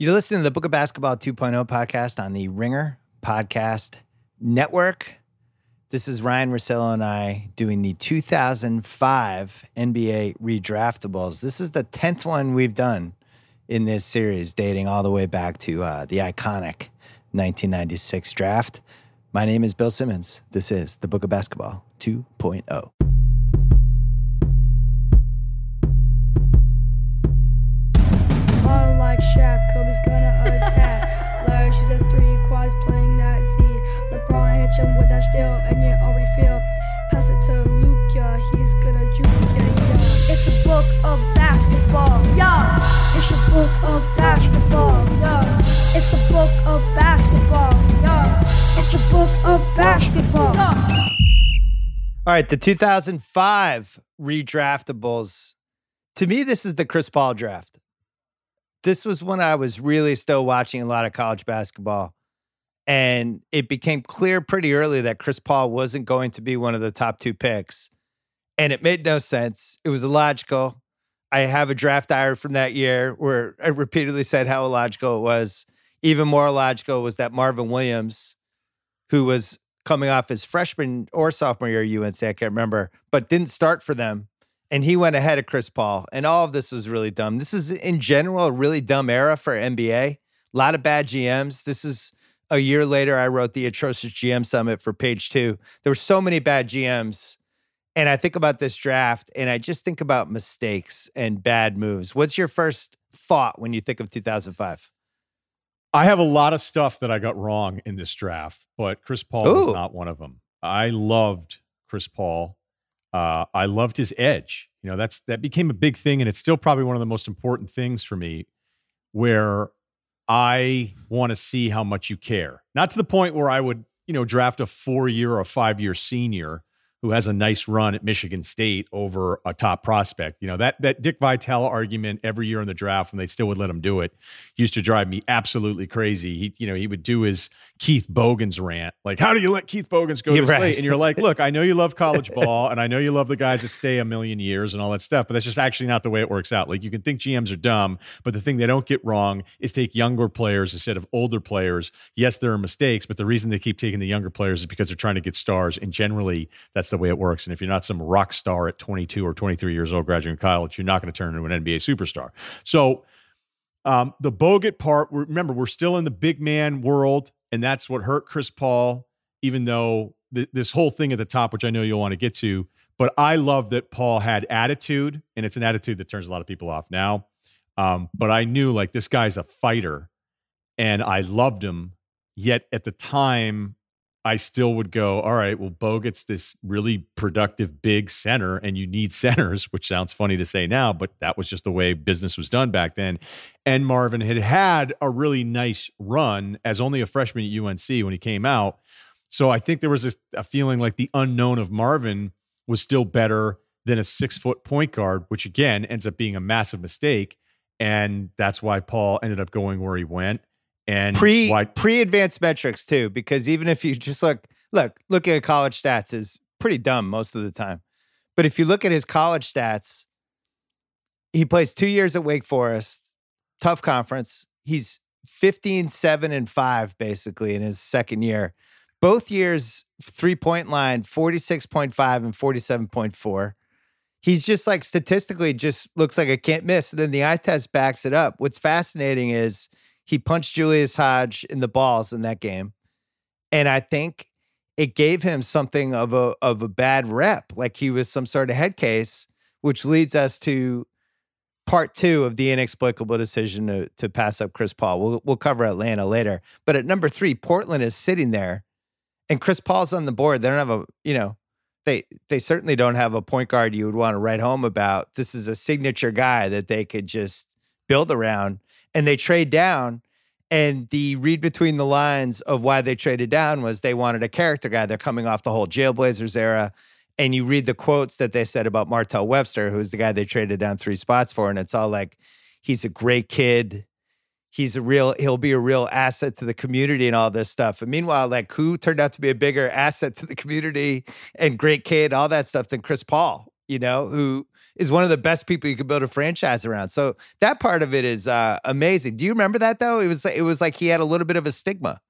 You're listening to the Book of Basketball 2.0 podcast on the Ringer Podcast Network. This is Ryan Russillo and I doing the 2005 NBA redraftables. This is the 10th one we've done in this series, dating all the way back to uh, the iconic 1996 draft. My name is Bill Simmons. This is the Book of Basketball 2.0. gonna attack. Larry shoots at three, Quads playing that D. LeBron hits him with that steal, and you already feel. Pass it to Luke, yeah, he's gonna juke, yeah, yeah. It's a book of basketball, yeah. It's a book of basketball, yeah. It's a book of basketball, yeah. It's a book of basketball, yeah. All right, the 2005 redraftables. To me, this is the Chris Paul draft this was when I was really still watching a lot of college basketball. And it became clear pretty early that Chris Paul wasn't going to be one of the top two picks. And it made no sense. It was illogical. I have a draft diary from that year where I repeatedly said how illogical it was. Even more illogical was that Marvin Williams, who was coming off his freshman or sophomore year at UNC, I can't remember, but didn't start for them and he went ahead of Chris Paul. And all of this was really dumb. This is, in general, a really dumb era for NBA. A lot of bad GMs. This is a year later, I wrote the Atrocious GM Summit for page two. There were so many bad GMs. And I think about this draft and I just think about mistakes and bad moves. What's your first thought when you think of 2005? I have a lot of stuff that I got wrong in this draft, but Chris Paul Ooh. was not one of them. I loved Chris Paul. Uh, I loved his edge. You know, that's that became a big thing, and it's still probably one of the most important things for me. Where I want to see how much you care, not to the point where I would, you know, draft a four-year or five-year senior who has a nice run at Michigan State over a top prospect. You know, that that Dick Vitale argument every year in the draft when they still would let him do it used to drive me absolutely crazy. He, you know, he would do his Keith Bogans rant, like, how do you let Keith Bogans go to right. slate? And you're like, look, I know you love college ball and I know you love the guys that stay a million years and all that stuff, but that's just actually not the way it works out. Like you can think GMs are dumb, but the thing they don't get wrong is take younger players instead of older players. Yes, there are mistakes, but the reason they keep taking the younger players is because they're trying to get stars. And generally that's the way it works. And if you're not some rock star at 22 or 23 years old, graduating college, you're not going to turn into an NBA superstar. So um, the Bogut part, remember, we're still in the big man world, and that's what hurt Chris Paul, even though th- this whole thing at the top, which I know you'll want to get to. But I love that Paul had attitude, and it's an attitude that turns a lot of people off now. Um, but I knew like this guy's a fighter, and I loved him. Yet at the time, I still would go, all right, well, Bogut's this really productive big center, and you need centers, which sounds funny to say now, but that was just the way business was done back then. And Marvin had had a really nice run as only a freshman at UNC when he came out. So I think there was a, a feeling like the unknown of Marvin was still better than a six foot point guard, which again ends up being a massive mistake. And that's why Paul ended up going where he went and pre why- pre advanced metrics too, because even if you just look look looking at college stats is pretty dumb most of the time. But if you look at his college stats, he plays two years at Wake Forest, tough conference. He's 15, 7, and 5 basically in his second year. Both years, three point line, 46.5 and 47.4. He's just like statistically just looks like a can't miss. And then the eye test backs it up. What's fascinating is he punched Julius Hodge in the balls in that game. And I think it gave him something of a of a bad rep, like he was some sort of head case, which leads us to part two of the inexplicable decision to, to pass up Chris Paul. We'll we'll cover Atlanta later. But at number three, Portland is sitting there, and Chris Paul's on the board. They don't have a you know they they certainly don't have a point guard you would want to write home about. This is a signature guy that they could just build around and they trade down. And the read between the lines of why they traded down was they wanted a character guy. They're coming off the whole Jailblazers era. And you read the quotes that they said about Martell Webster, who's the guy they traded down three spots for. And it's all like, he's a great kid. He's a real, he'll be a real asset to the community and all this stuff. And meanwhile, like, who turned out to be a bigger asset to the community and great kid, all that stuff than Chris Paul? You know, who is one of the best people you could build a franchise around. So that part of it is uh, amazing. Do you remember that though? It was it was like he had a little bit of a stigma.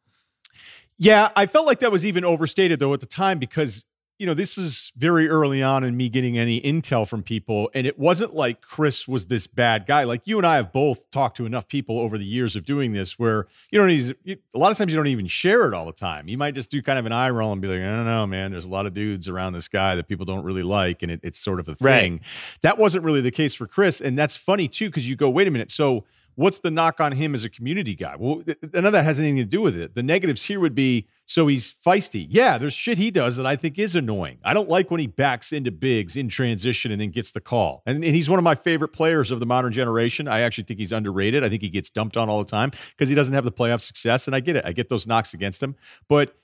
Yeah, I felt like that was even overstated though at the time because you know, this is very early on in me getting any intel from people. And it wasn't like Chris was this bad guy. Like you and I have both talked to enough people over the years of doing this where you don't even, a lot of times you don't even share it all the time. You might just do kind of an eye roll and be like, I don't know, man, there's a lot of dudes around this guy that people don't really like. And it, it's sort of a thing. Right. That wasn't really the case for Chris. And that's funny too, because you go, wait a minute. So, what's the knock on him as a community guy? Well, none of that has anything to do with it. The negatives here would be so he's feisty. Yeah, there's shit he does that I think is annoying. I don't like when he backs into bigs in transition and then gets the call. And, and he's one of my favorite players of the modern generation. I actually think he's underrated. I think he gets dumped on all the time because he doesn't have the playoff success. And I get it. I get those knocks against him. But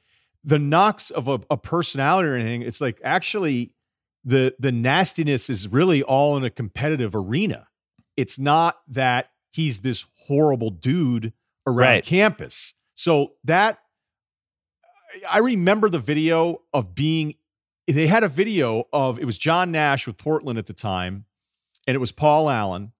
the knocks of a, a personality or anything, it's like actually the the nastiness is really all in a competitive arena. It's not that he's this horrible dude around right. campus. So that I remember the video of being they had a video of it was John Nash with Portland at the time and it was Paul Allen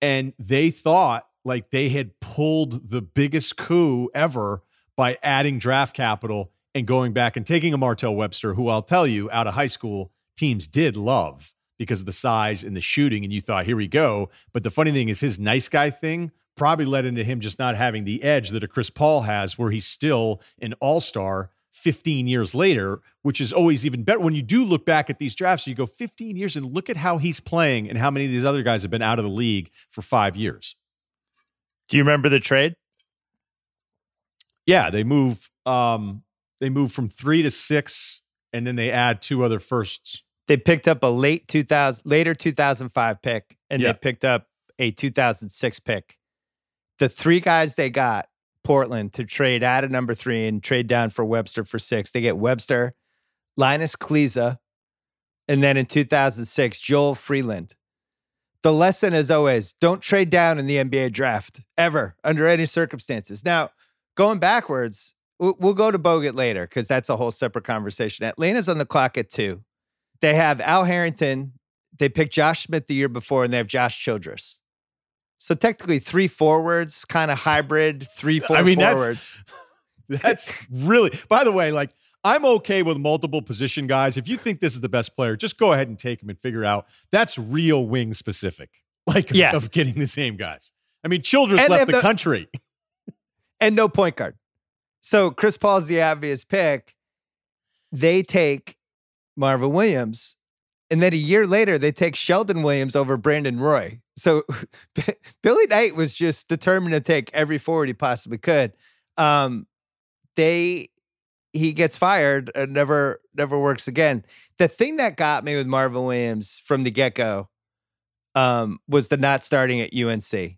and they thought like they had pulled the biggest coup ever by adding draft capital and going back and taking a Martell Webster who I'll tell you out of high school teams did love because of the size and the shooting. And you thought, here we go. But the funny thing is, his nice guy thing probably led into him just not having the edge that a Chris Paul has, where he's still an all star 15 years later, which is always even better. When you do look back at these drafts, you go 15 years and look at how he's playing and how many of these other guys have been out of the league for five years. Do you remember the trade? Yeah, they move um they move from three to six, and then they add two other firsts they picked up a late 2000 later 2005 pick and yep. they picked up a 2006 pick the three guys they got portland to trade out of number three and trade down for webster for six they get webster Linas Kleiza and then in 2006 joel freeland the lesson is always don't trade down in the nba draft ever under any circumstances now going backwards we'll go to bogut later because that's a whole separate conversation atlanta's on the clock at two they have Al Harrington. They picked Josh Smith the year before, and they have Josh Childress. So technically, three forwards, kind of hybrid, three four I mean, forwards. That's, that's really. By the way, like I'm okay with multiple position guys. If you think this is the best player, just go ahead and take him and figure out that's real wing specific. Like yeah. of getting the same guys. I mean, Childress and left the, the country. and no point guard. So Chris Paul's the obvious pick. They take Marvin Williams. And then a year later, they take Sheldon Williams over Brandon Roy. So Billy Knight was just determined to take every forward he possibly could. Um, they he gets fired and never never works again. The thing that got me with Marvin Williams from the get go um, was the not starting at UNC,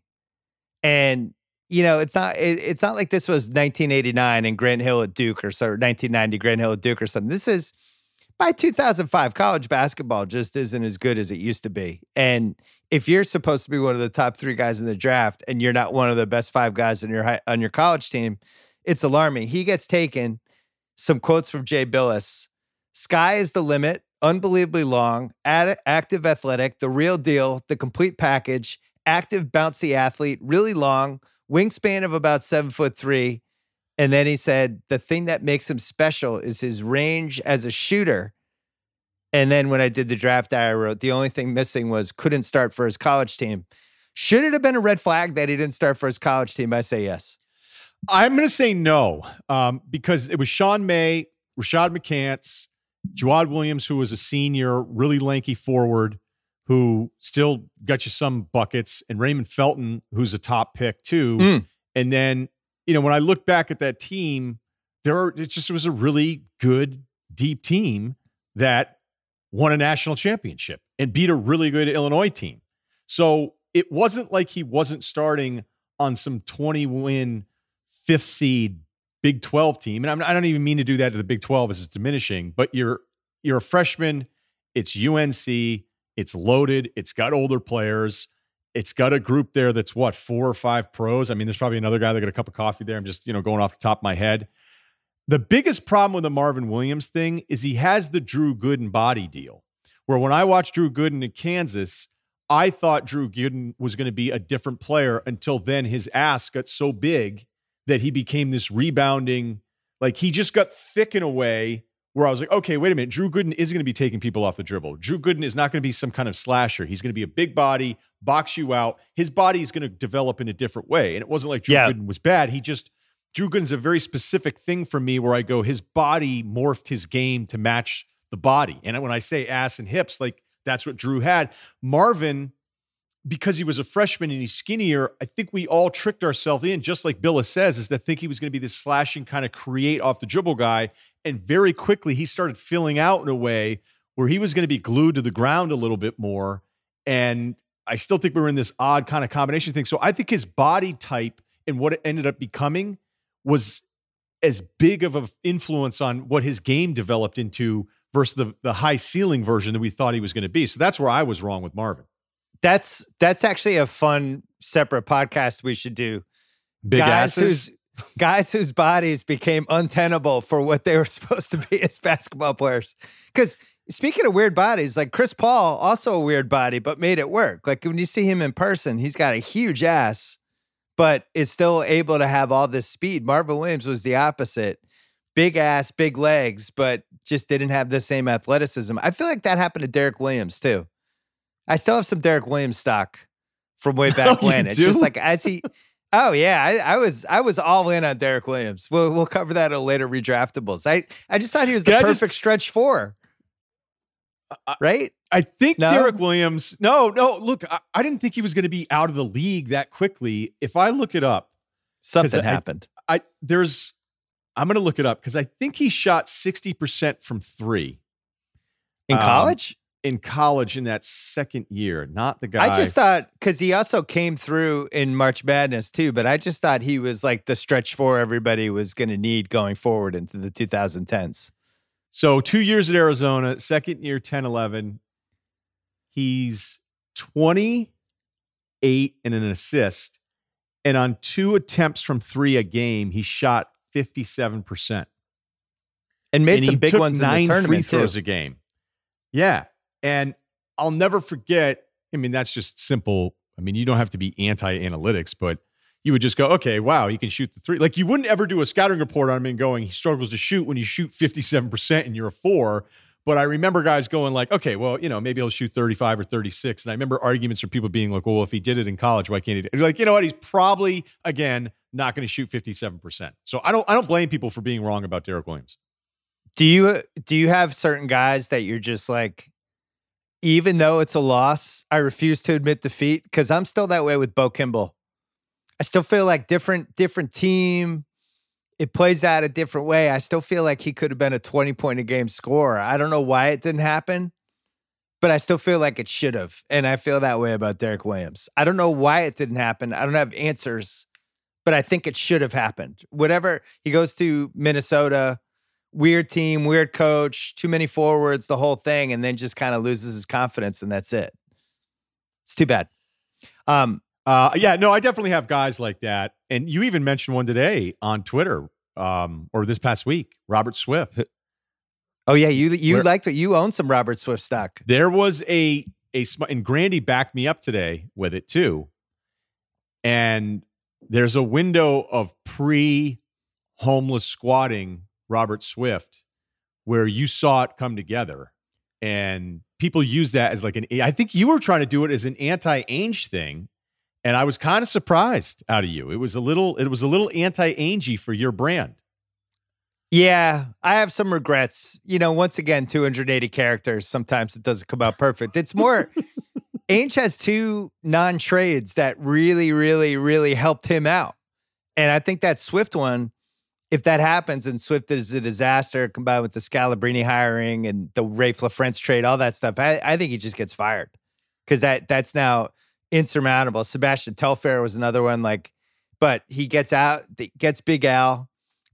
and you know it's not it, it's not like this was 1989 and Grant Hill at Duke or so 1990 Grant Hill at Duke or something. This is by 2005, college basketball just isn't as good as it used to be. And if you're supposed to be one of the top three guys in the draft and you're not one of the best five guys in your on your college team, it's alarming. He gets taken. Some quotes from Jay Bilas: "Sky is the limit. Unbelievably long, ad- active, athletic, the real deal, the complete package. Active, bouncy athlete, really long, wingspan of about seven foot three." And then he said the thing that makes him special is his range as a shooter. And then when I did the draft, I wrote the only thing missing was couldn't start for his college team. Should it have been a red flag that he didn't start for his college team? I say yes. I'm going to say no um, because it was Sean May, Rashad McCants, Jawad Williams, who was a senior, really lanky forward, who still got you some buckets, and Raymond Felton, who's a top pick too. Mm. And then you know, when I look back at that team, there are, it just was a really good, deep team that won a national championship and beat a really good Illinois team. So it wasn't like he wasn't starting on some 20 win fifth seed Big 12 team. And I'm, I do not even mean to do that to the Big 12 as it's diminishing, but you're you're a freshman. It's UNC. It's loaded. It's got older players. It's got a group there that's what four or five pros. I mean, there's probably another guy that got a cup of coffee there. I'm just you know going off the top of my head. The biggest problem with the Marvin Williams thing is he has the Drew Gooden body deal, Where when I watched Drew Gooden in Kansas, I thought Drew Gooden was going to be a different player until then his ass got so big that he became this rebounding, like he just got thick in a way where I was like, okay, wait a minute. Drew Gooden is going to be taking people off the dribble. Drew Gooden is not going to be some kind of slasher. He's going to be a big body, box you out. His body is going to develop in a different way. And it wasn't like Drew yeah. Gooden was bad. He just, Drew Gooden's a very specific thing for me where I go, his body morphed his game to match the body. And when I say ass and hips, like that's what Drew had. Marvin, because he was a freshman and he's skinnier, I think we all tricked ourselves in, just like Bilas says, is that think he was going to be this slashing kind of create off the dribble guy. And very quickly, he started filling out in a way where he was going to be glued to the ground a little bit more. And I still think we are in this odd kind of combination thing. So I think his body type and what it ended up becoming was as big of an influence on what his game developed into versus the, the high ceiling version that we thought he was going to be. So that's where I was wrong with Marvin. That's that's actually a fun separate podcast we should do. Big guys asses guys whose bodies became untenable for what they were supposed to be as basketball players. Because speaking of weird bodies, like Chris Paul, also a weird body, but made it work. Like when you see him in person, he's got a huge ass, but is still able to have all this speed. Marvin Williams was the opposite. Big ass, big legs, but just didn't have the same athleticism. I feel like that happened to Derrick Williams too. I still have some Derrick Williams stock from way back oh, when. It's just like as he Oh yeah, I, I, was I was all in on Derek Williams. We'll we'll cover that at later redraftables. I I just thought he was the Can perfect just, stretch four. right? I think no? Derrick Williams. No, no. Look, I, I didn't think he was going to be out of the league that quickly. If I look it up, something happened. I, there's. I'm going to look it up because I think he shot sixty percent from three in um, college in college in that second year, not the guy. I just thought because he also came through in March Madness too, but I just thought he was like the stretch four everybody was going to need going forward into the 2010s. So two years at Arizona, second year 10 11. He's 28 and an assist. And on two attempts from three a game, he shot 57%. And made and some big ones nine in the tournament free throws too. a game. Yeah. And I'll never forget. I mean, that's just simple. I mean, you don't have to be anti analytics, but you would just go, okay, wow, he can shoot the three. Like you wouldn't ever do a scouting report on him and going, he struggles to shoot when you shoot 57% and you're a four. But I remember guys going like, okay, well, you know, maybe he'll shoot 35 or 36. And I remember arguments from people being like, well, if he did it in college, why can't he? Do it? Like, you know what? He's probably again not going to shoot 57%. So I don't I don't blame people for being wrong about Derrick Williams. Do you do you have certain guys that you're just like even though it's a loss, I refuse to admit defeat because I'm still that way with Bo Kimble. I still feel like different different team. It plays out a different way. I still feel like he could have been a 20 point a game scorer. I don't know why it didn't happen, but I still feel like it should have. And I feel that way about Derrick Williams. I don't know why it didn't happen. I don't have answers, but I think it should have happened. Whatever he goes to Minnesota, weird team, weird coach, too many forwards, the whole thing, and then just kind of loses his confidence, and that's it. It's too bad. Um, uh, yeah, no, I definitely have guys like that, and you even mentioned one today on Twitter, um, or this past week, Robert Swift. Oh yeah, you you Where, liked it. You own some Robert Swift stock. There was a a and Grandy backed me up today with it too, and there's a window of pre homeless squatting Robert Swift, where you saw it come together and people use that as like an I think you were trying to do it as an anti-Ainge thing and I was kind of surprised out of you. It was a little it was a little anti-Angey for your brand. Yeah, I have some regrets. You know, once again 280 characters, sometimes it doesn't come out perfect. It's more Ainge has two non-trades that really really really helped him out. And I think that Swift one if that happens and Swift is a disaster combined with the Scalabrine hiring and the Raef LaFrentz trade, all that stuff, I, I think he just gets fired because that that's now insurmountable. Sebastian Telfair was another one, like, but he gets out, gets Big Al.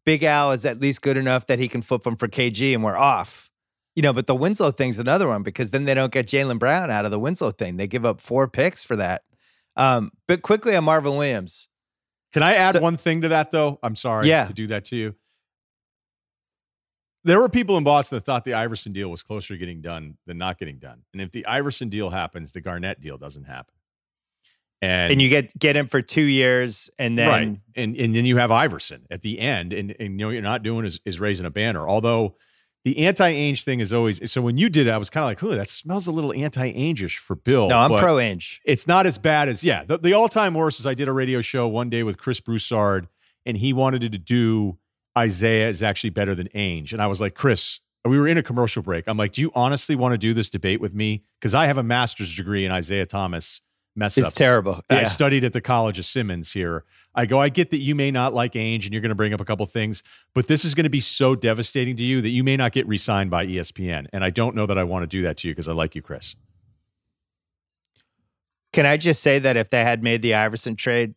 Big Al is at least good enough that he can flip him for KG and we're off. You know, but the Winslow thing's another one because then they don't get Jaylen Brown out of the Winslow thing. They give up four picks for that. Um, but quickly on Marvin Williams. Can I add so, one thing to that though? I'm sorry yeah. to do that to you. there were people in Boston that thought the Iverson deal was closer to getting done than not getting done. And if the Iverson deal happens, the Garnett deal doesn't happen. And, and you get get him for two years, and then right. and and then you have Iverson at the end, and and you know you're not doing is, is raising a banner. Although the anti-Ainge thing is always so. When you did it, I was kind of like, "Oh, that smells a little anti-Ainge-ish for Bill." No, I'm pro-Ainge. It's not as bad as yeah. The, the all-time worst is I did a radio show one day with Chris Broussard, and he wanted to do Isiah is actually better than Ainge, And I was like, Chris, we were in a commercial break. I'm like, do you honestly want to do this debate with me? Because I have a master's degree in Isiah Thomas mess it's ups. terrible. Yeah. I studied at the College of Simmons here. I go, I get that you may not like Ainge and you're going to bring up a couple things, but this is going to be so devastating to you that you may not get re-signed by ESPN. And I don't know that I want to do that to you because I like you, Chris. Can I just say that if they had made the Iverson trade,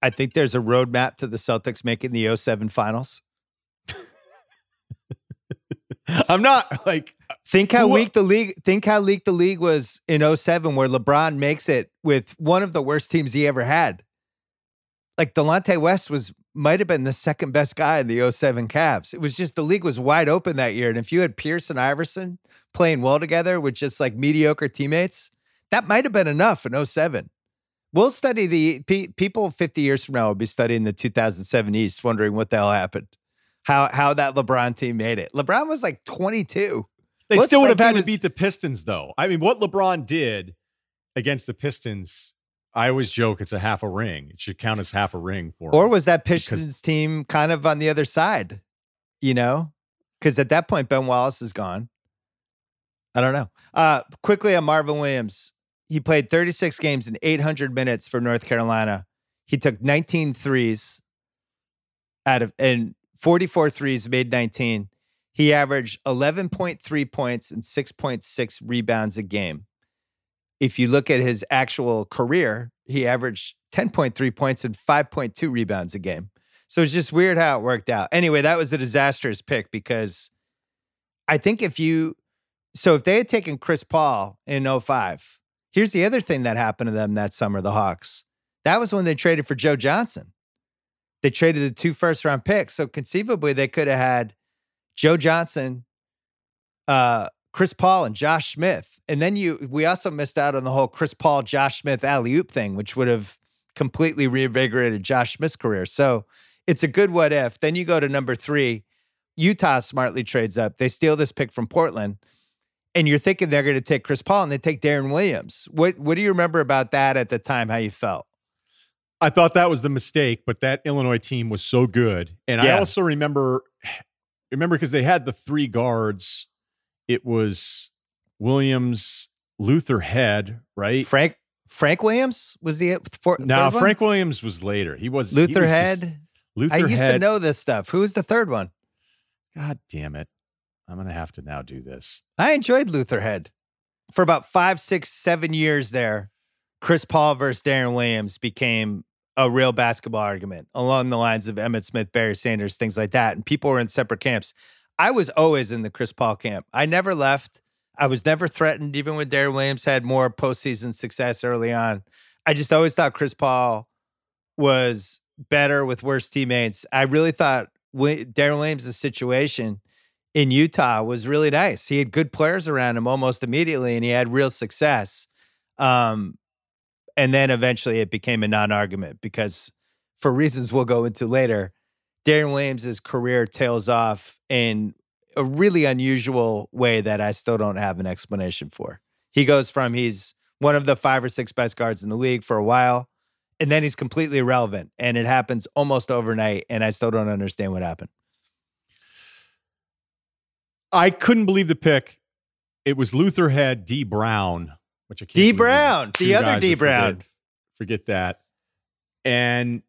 I think there's a roadmap to the Celtics making the 07 finals. I'm not like think how weak the league think how weak the league was in 07 where LeBron makes it with one of the worst teams he ever had. Like Delonte West was might have been the second best guy in the 07 Cavs. It was just the league was wide open that year. And if you had Pierce and Iverson playing well together with just like mediocre teammates, that might have been enough in 07. We'll study the pe- people 50 years from now will be studying the 2007 East, wondering what the hell happened. How how that LeBron team made it. LeBron was like 22. They still would have had was, to beat the Pistons, though. I mean, what LeBron did against the Pistons, I always joke it's a half a ring. It should count as half a ring for Or was that Pistons team kind of on the other side? You know? Because at that point, Ben Wallace is gone. I don't know. Uh, quickly on Marvin Williams he played 36 games in 800 minutes for North Carolina. He took 19 threes out of and 44 threes, made 19. He averaged 11.3 points and 6.6 rebounds a game. If you look at his actual career, he averaged 10.3 points and 5.2 rebounds a game. So it's just weird how it worked out. Anyway, that was a disastrous pick because I think if you so if they had taken Chris Paul in 05, Here's the other thing that happened to them that summer, the Hawks. That was when they traded for Joe Johnson. They traded the two first round picks. So conceivably, they could have had Joe Johnson, uh, Chris Paul, and Josh Smith. And then you, we also missed out on the whole Chris Paul, Josh Smith alley oop thing, which would have completely reinvigorated Josh Smith's career. So it's a good what if. Then you go to number three. Utah smartly trades up. They steal this pick from Portland and you're thinking they're going to take Chris Paul and they take Deron Williams. What what do you remember about that at the time? How you felt? I thought that was the mistake, but that Illinois team was so good, and yeah. I also remember remember because they had the three guards. It was Williams, Luther Head, right? Frank Frank Williams was the four, no Frank Williams was later. He was Luther he was Head. Just, Luther I used Head. to know this stuff. Who was the third one? God damn it! I'm going to have to now do this. I enjoyed Luther Head. For about five, six, seven years there, Chris Paul versus Deron Williams became a real basketball argument along the lines of Emmitt Smith, Barry Sanders, things like that. And people were in separate camps. I was always in the Chris Paul camp. I never left. I was never threatened, even when Deron Williams had more postseason success early on. I just always thought Chris Paul was better with worse teammates. I really thought Deron Williams' situation in Utah was really nice. He had good players around him almost immediately, and he had real success. Um, and then eventually it became a non-argument because, for reasons we'll go into later, Deron Williams' career tails off in a really unusual way that I still don't have an explanation for. He goes from he's one of the five or six best guards in the league for a while, and then he's completely irrelevant, and it happens almost overnight, and I still don't understand what happened. I couldn't believe the pick. It was Luther Head Dee Brown, which I Dee Brown, the other D Brown. Forget, forget that. And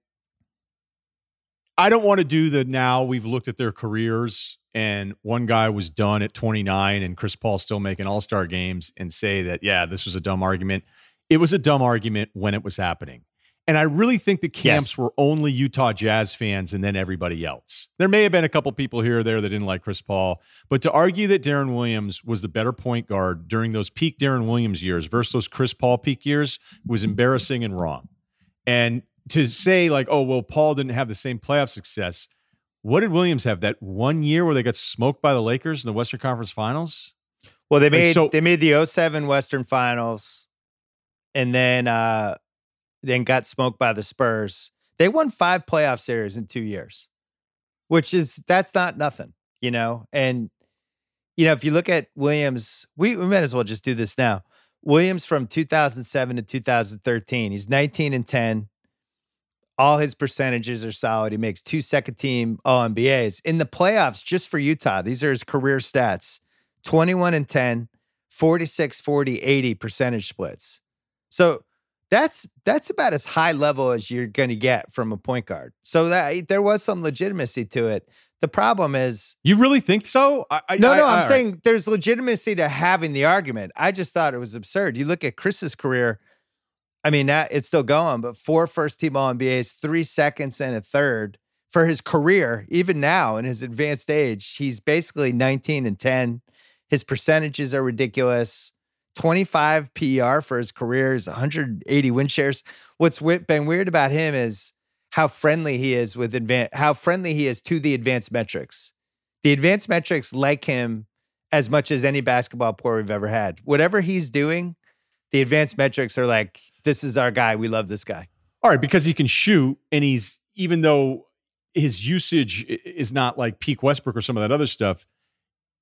I don't want to do the now we've looked at their careers and one guy was done at 29 and Chris Paul still making all-star games and say that yeah, this was a dumb argument. It was a dumb argument when it was happening. And I really think the camps yes. were only Utah Jazz fans and then everybody else. There may have been a couple people here or there that didn't like Chris Paul, but to argue that Deron Williams was the better point guard during those peak Deron Williams years versus those Chris Paul peak years was embarrassing and wrong. And to say, like, oh, well, Paul didn't have the same playoff success, what did Williams have that one year where they got smoked by the Lakers in the Western Conference Finals? Well, they made so, they made the 07 Western Finals and then uh then got smoked by the Spurs. They won 5 playoff series in 2 years. Which is that's not nothing, you know? And you know, if you look at Williams, we, we might as well just do this now. Williams from 2007 to 2013, he's 19 and 10. All his percentages are solid. He makes two second team All NBAs. In the playoffs, just for Utah, these are his career stats 21 and 10, 46, 40, 80 percentage splits. So that's that's about as high level as you're going to get from a point guard. So that eh, there was some legitimacy to it. The problem is, you really think so? I, I, no, no. I, am saying right. there's legitimacy to having the argument. I just thought it was absurd. You look at Chris's career. I mean, that it's still going, but four first team All NBAs, three seconds, and a third for his career. Even now, in his advanced age, he's basically 19 and 10. His percentages are ridiculous. 25 PER for his career is 180 win shares. What's been weird about him is how friendly he is with advanced, how friendly he is to the advanced metrics. The advanced metrics like him as much as any basketball player we've ever had. Whatever he's doing, the advanced metrics are like, this is our guy. We love this guy. All right, because he can shoot, and he's even though his usage is not like peak Westbrook or some of that other stuff,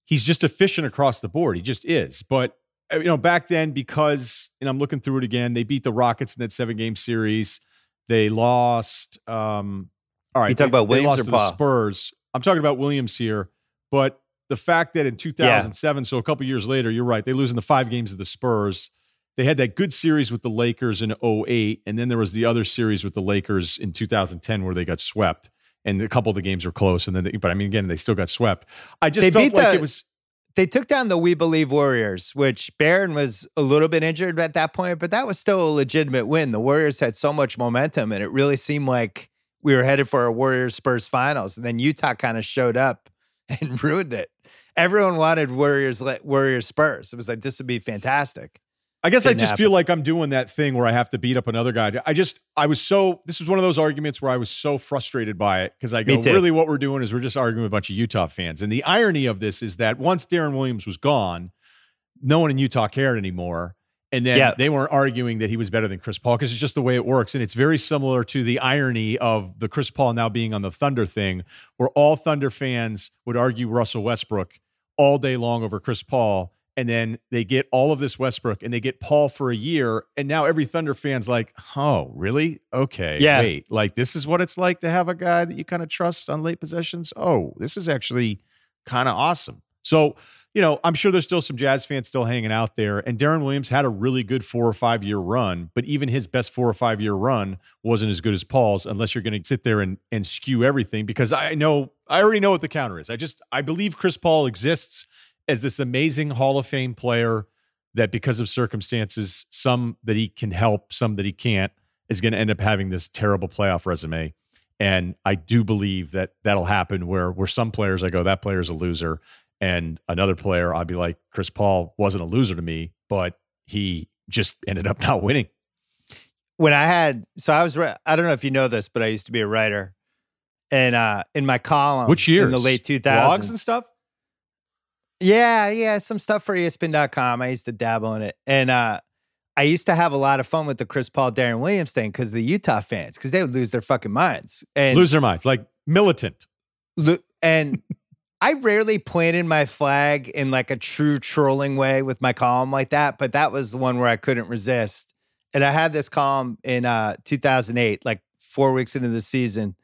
he's just efficient across the board. He just is. But you know, back then, because and I'm looking through it again, they beat the Rockets in that seven game series. They lost. Um, all right, you talk about Williams or the Spurs. I'm talking about Williams here, but the fact that in 2007, yeah. so a couple years later, you're right, they lose in the five games of the Spurs. They had that good series with the Lakers in 08, and then there was the other series with the Lakers in 2010 where they got swept, and a couple of the games were close. And then, they, but I mean, again, they still got swept. I just they felt like the, it was. They took down the We Believe Warriors, which Baron was a little bit injured at that point, but that was still a legitimate win. The Warriors had so much momentum, and it really seemed like we were headed for a Warriors Spurs finals. And then Utah kind of showed up and ruined it. Everyone wanted Warriors Warriors Spurs. It was like this would be fantastic. I guess I just happen. feel like I'm doing that thing where I have to beat up another guy. I just, I was so, this was one of those arguments where I was so frustrated by it because I go, really, what we're doing is we're just arguing with a bunch of Utah fans. And the irony of this is that once Deron Williams was gone, no one in Utah cared anymore. And then yeah. they weren't arguing that he was better than Chris Paul because it's just the way it works. And it's very similar to the irony of the Chris Paul now being on the Thunder thing, where all Thunder fans would argue Russell Westbrook all day long over Chris Paul and then they get all of this Westbrook and they get Paul for a year. And now every Thunder fan's like, oh, really? Okay. Yeah. Wait, like this is what it's like to have a guy that you kind of trust on late possessions. Oh, this is actually kind of awesome. So, you know, I'm sure there's still some Jazz fans still hanging out there. And Deron Williams had a really good four or five year run, but even his best four or five year run wasn't as good as Paul's unless you're going to sit there and, and skew everything because I know, I already know what the counter is. I just, I believe Chris Paul exists as this amazing Hall of Fame player that because of circumstances, some that he can help, some that he can't, is going to end up having this terrible playoff resume. And I do believe that that'll happen where where some players I go, that player's a loser. And another player, I'd be like, Chris Paul wasn't a loser to me, but he just ended up not winning. When I had, so I was, I don't know if you know this, but I used to be a writer. And uh, in my column, which year in the late 2000s, blogs and stuff. Yeah, yeah, some stuff for ESPN.com. I used to dabble in it. And uh I used to have a lot of fun with the Chris Paul Deron Williams thing because the Utah fans, because they would lose their fucking minds. And lose their minds, like militant. Lo- and I rarely planted my flag in like a true trolling way with my column like that, but that was the one where I couldn't resist. And I had this column in uh 2008, like four weeks into the season.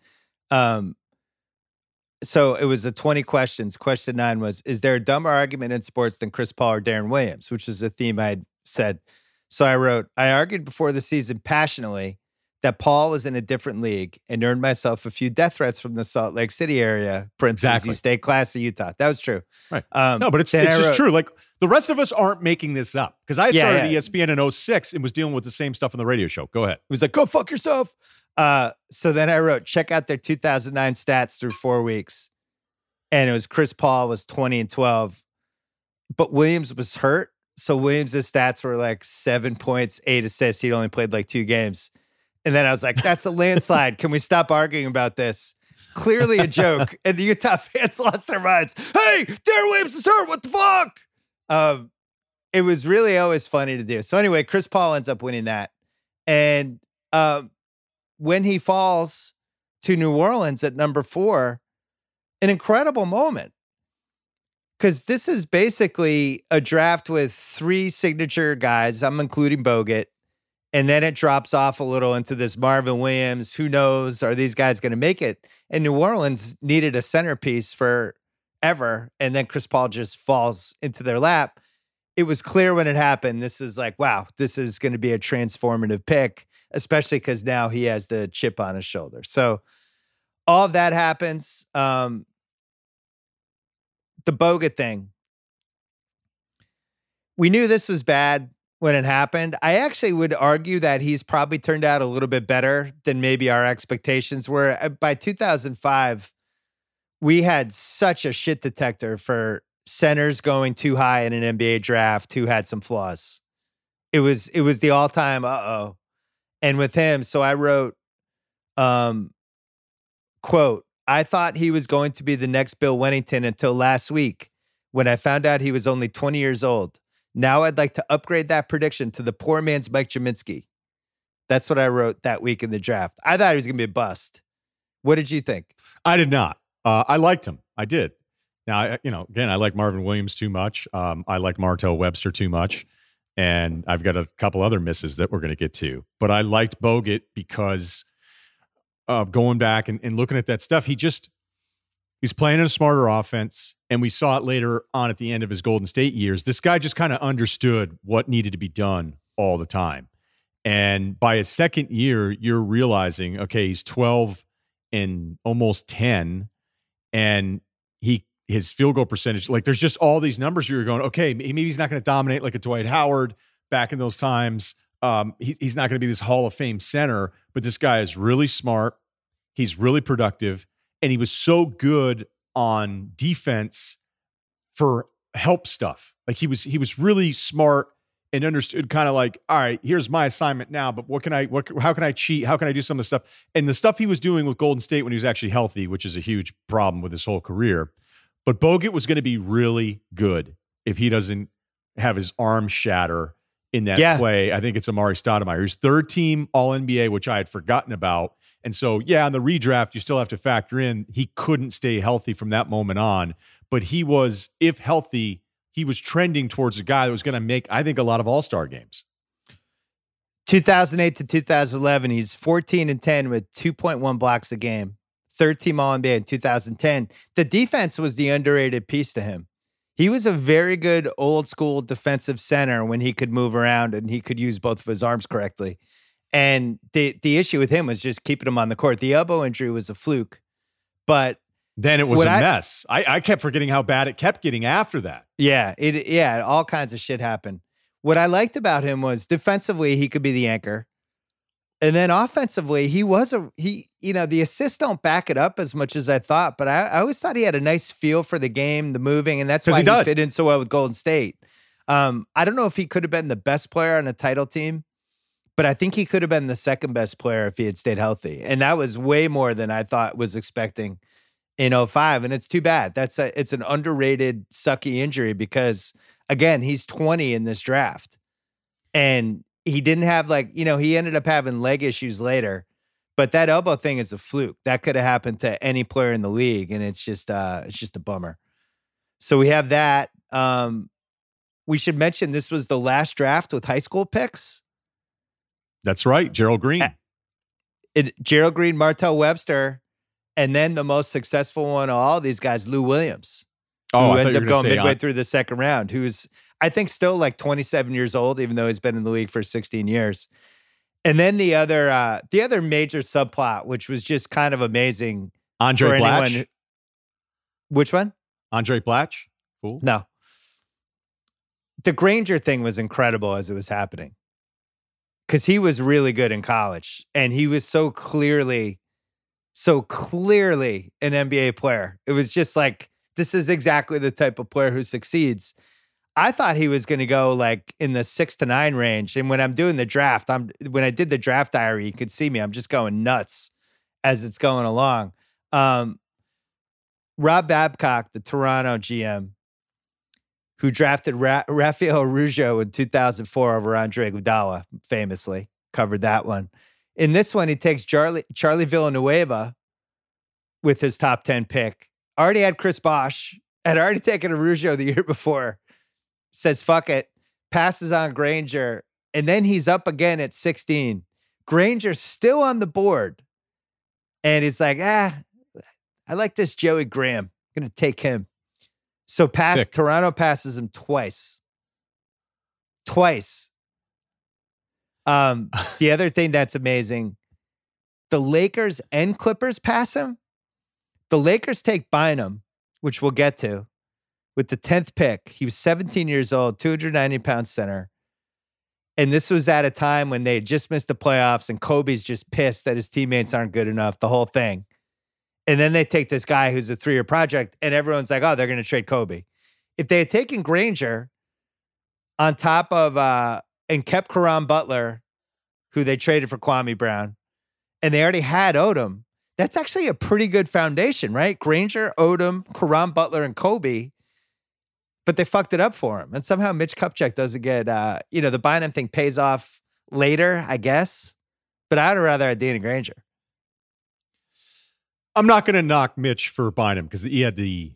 Um, so it was a 20 questions. Question nine was Is there a dumber argument in sports than Chris Paul or Deron Williams? Which is a theme I had said. So I wrote, I argued before the season passionately that Paul was in a different league and earned myself a few death threats from the Salt Lake City area. Prince exactly. State class of Utah. That was true. Right. Um, no, but it's, it's just true. Like the rest of us aren't making this up because I started yeah, yeah. ESPN in 06 and was dealing with the same stuff on the radio show. Go ahead. It was like, go fuck yourself. Uh, so then I wrote, check out their 2009 stats through four weeks. And it was Chris Paul was 20 and 12, but Williams was hurt. So Williams' stats were like seven points, eight assists. He'd only played like two games. And then I was like, that's a landslide. Can we stop arguing about this? clearly a joke, and the Utah fans lost their minds. Hey, Deron Williams is hurt. What the fuck? Um, it was really always funny to do. So anyway, Chris Paul ends up winning that, and um, when he falls to New Orleans at number four, an incredible moment because this is basically a draft with three signature guys. I'm including Bogut. And then it drops off a little into this Marvin Williams. Who knows? Are these guys going to make it? And New Orleans needed a centerpiece for ever. And then Chris Paul just falls into their lap. It was clear when it happened. This is like, wow, this is going to be a transformative pick, especially because now he has the chip on his shoulder. So all of that happens. Um, the Bogut thing. We knew this was bad when it happened. I actually would argue that he's probably turned out a little bit better than maybe our expectations were. Uh, by 2005, we had such a shit detector for centers going too high in an NBA draft who had some flaws. It was it was the all-time uh-oh. And with him, so I wrote um quote, I thought he was going to be the next Bill Wennington until last week when I found out he was only 20 years old. Now I'd like to upgrade that prediction to the poor man's Mike Gminski. That's what I wrote that week in the draft. I thought he was going to be a bust. What did you think? I did not. Uh, I liked him. I did. Now, I, you know, again, I like Marvin Williams too much. Um, I like Martell Webster too much. And I've got a couple other misses that we're going to get to. But I liked Bogut because uh, going back and, and looking at that stuff, he just He's playing in a smarter offense. And we saw it later on at the end of his Golden State years. This guy just kind of understood what needed to be done all the time. And by his second year, you're realizing, okay, he's 12 and almost 10. And he his field goal percentage, like there's just all these numbers you're going, okay, maybe he's not going to dominate like a Dwight Howard back in those times. Um, he, he's not going to be this Hall of Fame center, but this guy is really smart. He's really productive and he was so good on defense for help stuff. Like he was he was really smart and understood kind of like, all right, here's my assignment now, but what can I what how can I cheat? How can I do some of the stuff? And the stuff he was doing with Golden State when he was actually healthy, which is a huge problem with his whole career. But Bogut was going to be really good if he doesn't have his arm shatter in that yeah. play. I think it's Amar'e Stoudemire. He's third team All NBA, which I had forgotten about. And so, yeah, on the redraft, you still have to factor in he couldn't stay healthy from that moment on. But he was, if healthy, he was trending towards a guy that was going to make, I think, a lot of all star games. 2008 to 2011, he's 14 and 10 with 2.1 blocks a game, third team All NBA in 2010. The defense was the underrated piece to him. He was a very good old school defensive center when he could move around and he could use both of his arms correctly. And the the issue with him was just keeping him on the court. The elbow injury was a fluke, but then it was a I, mess. I, I kept forgetting how bad it kept getting after that. Yeah, it yeah, all kinds of shit happened. What I liked about him was defensively he could be the anchor. And then offensively, he was a he, you know, the assists don't back it up as much as I thought, but I, I always thought he had a nice feel for the game, the moving, and that's why he, he fit in so well with Golden State. Um, I don't know if he could have been the best player on a title team, but I think he could have been the second best player if he had stayed healthy. And that was way more than I thought was expecting in 05. And it's too bad. That's a it's an underrated sucky injury because again, he's 20 in this draft. And he didn't have like, you know, he ended up having leg issues later. But that elbow thing is a fluke. That could have happened to any player in the league. And it's just uh it's just a bummer. So we have that. Um we should mention this was the last draft with high school picks. That's right, Gerald Green. It, Gerald Green, Martell Webster, and then the most successful one of all these guys, Lou Williams, oh, who ends up going midway on. through the second round. Who's I think still like 27 years old, even though he's been in the league for 16 years. And then the other uh, the other major subplot, which was just kind of amazing. Andray Blatche. Who, which one? Andray Blatche. Cool. No. The Granger thing was incredible as it was happening because he was really good in college and he was so clearly, so clearly an NBA player. It was just like, this is exactly the type of player who succeeds. I thought he was going to go like in the six to nine range. And when I'm doing the draft, I'm when I did the draft diary, you could see me. I'm just going nuts as it's going along. Um, Rob Babcock, the Toronto GM, who drafted Ra- Rafael Araujo in 2004 over Andre Iguodala, famously covered that one. In this one, he takes Charlie Charlie Villanueva with his top 10 pick. Already had Chris Bosh, had already taken a Araujo the year before. Says fuck it, passes on Granger, and then he's up again at 16. Granger's still on the board. And he's like, ah, I like this Joey Graham. I'm gonna take him. So pass Sick. Toronto passes him twice. Twice. Um, the other thing that's amazing, the Lakers and Clippers pass him. The Lakers take Bynum, which we'll get to, with the 10th pick. He was 17 years old, 290 pound center. And this was at a time when they had just missed the playoffs and Kobe's just pissed that his teammates aren't good enough, the whole thing. And then they take this guy who's a three year project, and everyone's like, oh, they're going to trade Kobe. If they had taken Granger on top of, uh, and kept Caron Butler, who they traded for Kwame Brown, and they already had Odom, that's actually a pretty good foundation, right? Granger, Odom, Caron Butler, and Kobe. But they fucked it up for him. And somehow Mitch Kupchak doesn't get, uh, you know, the Bynum thing pays off later, I guess. But I'd rather have Danny Granger. I'm not going to knock Mitch for Bynum because he had the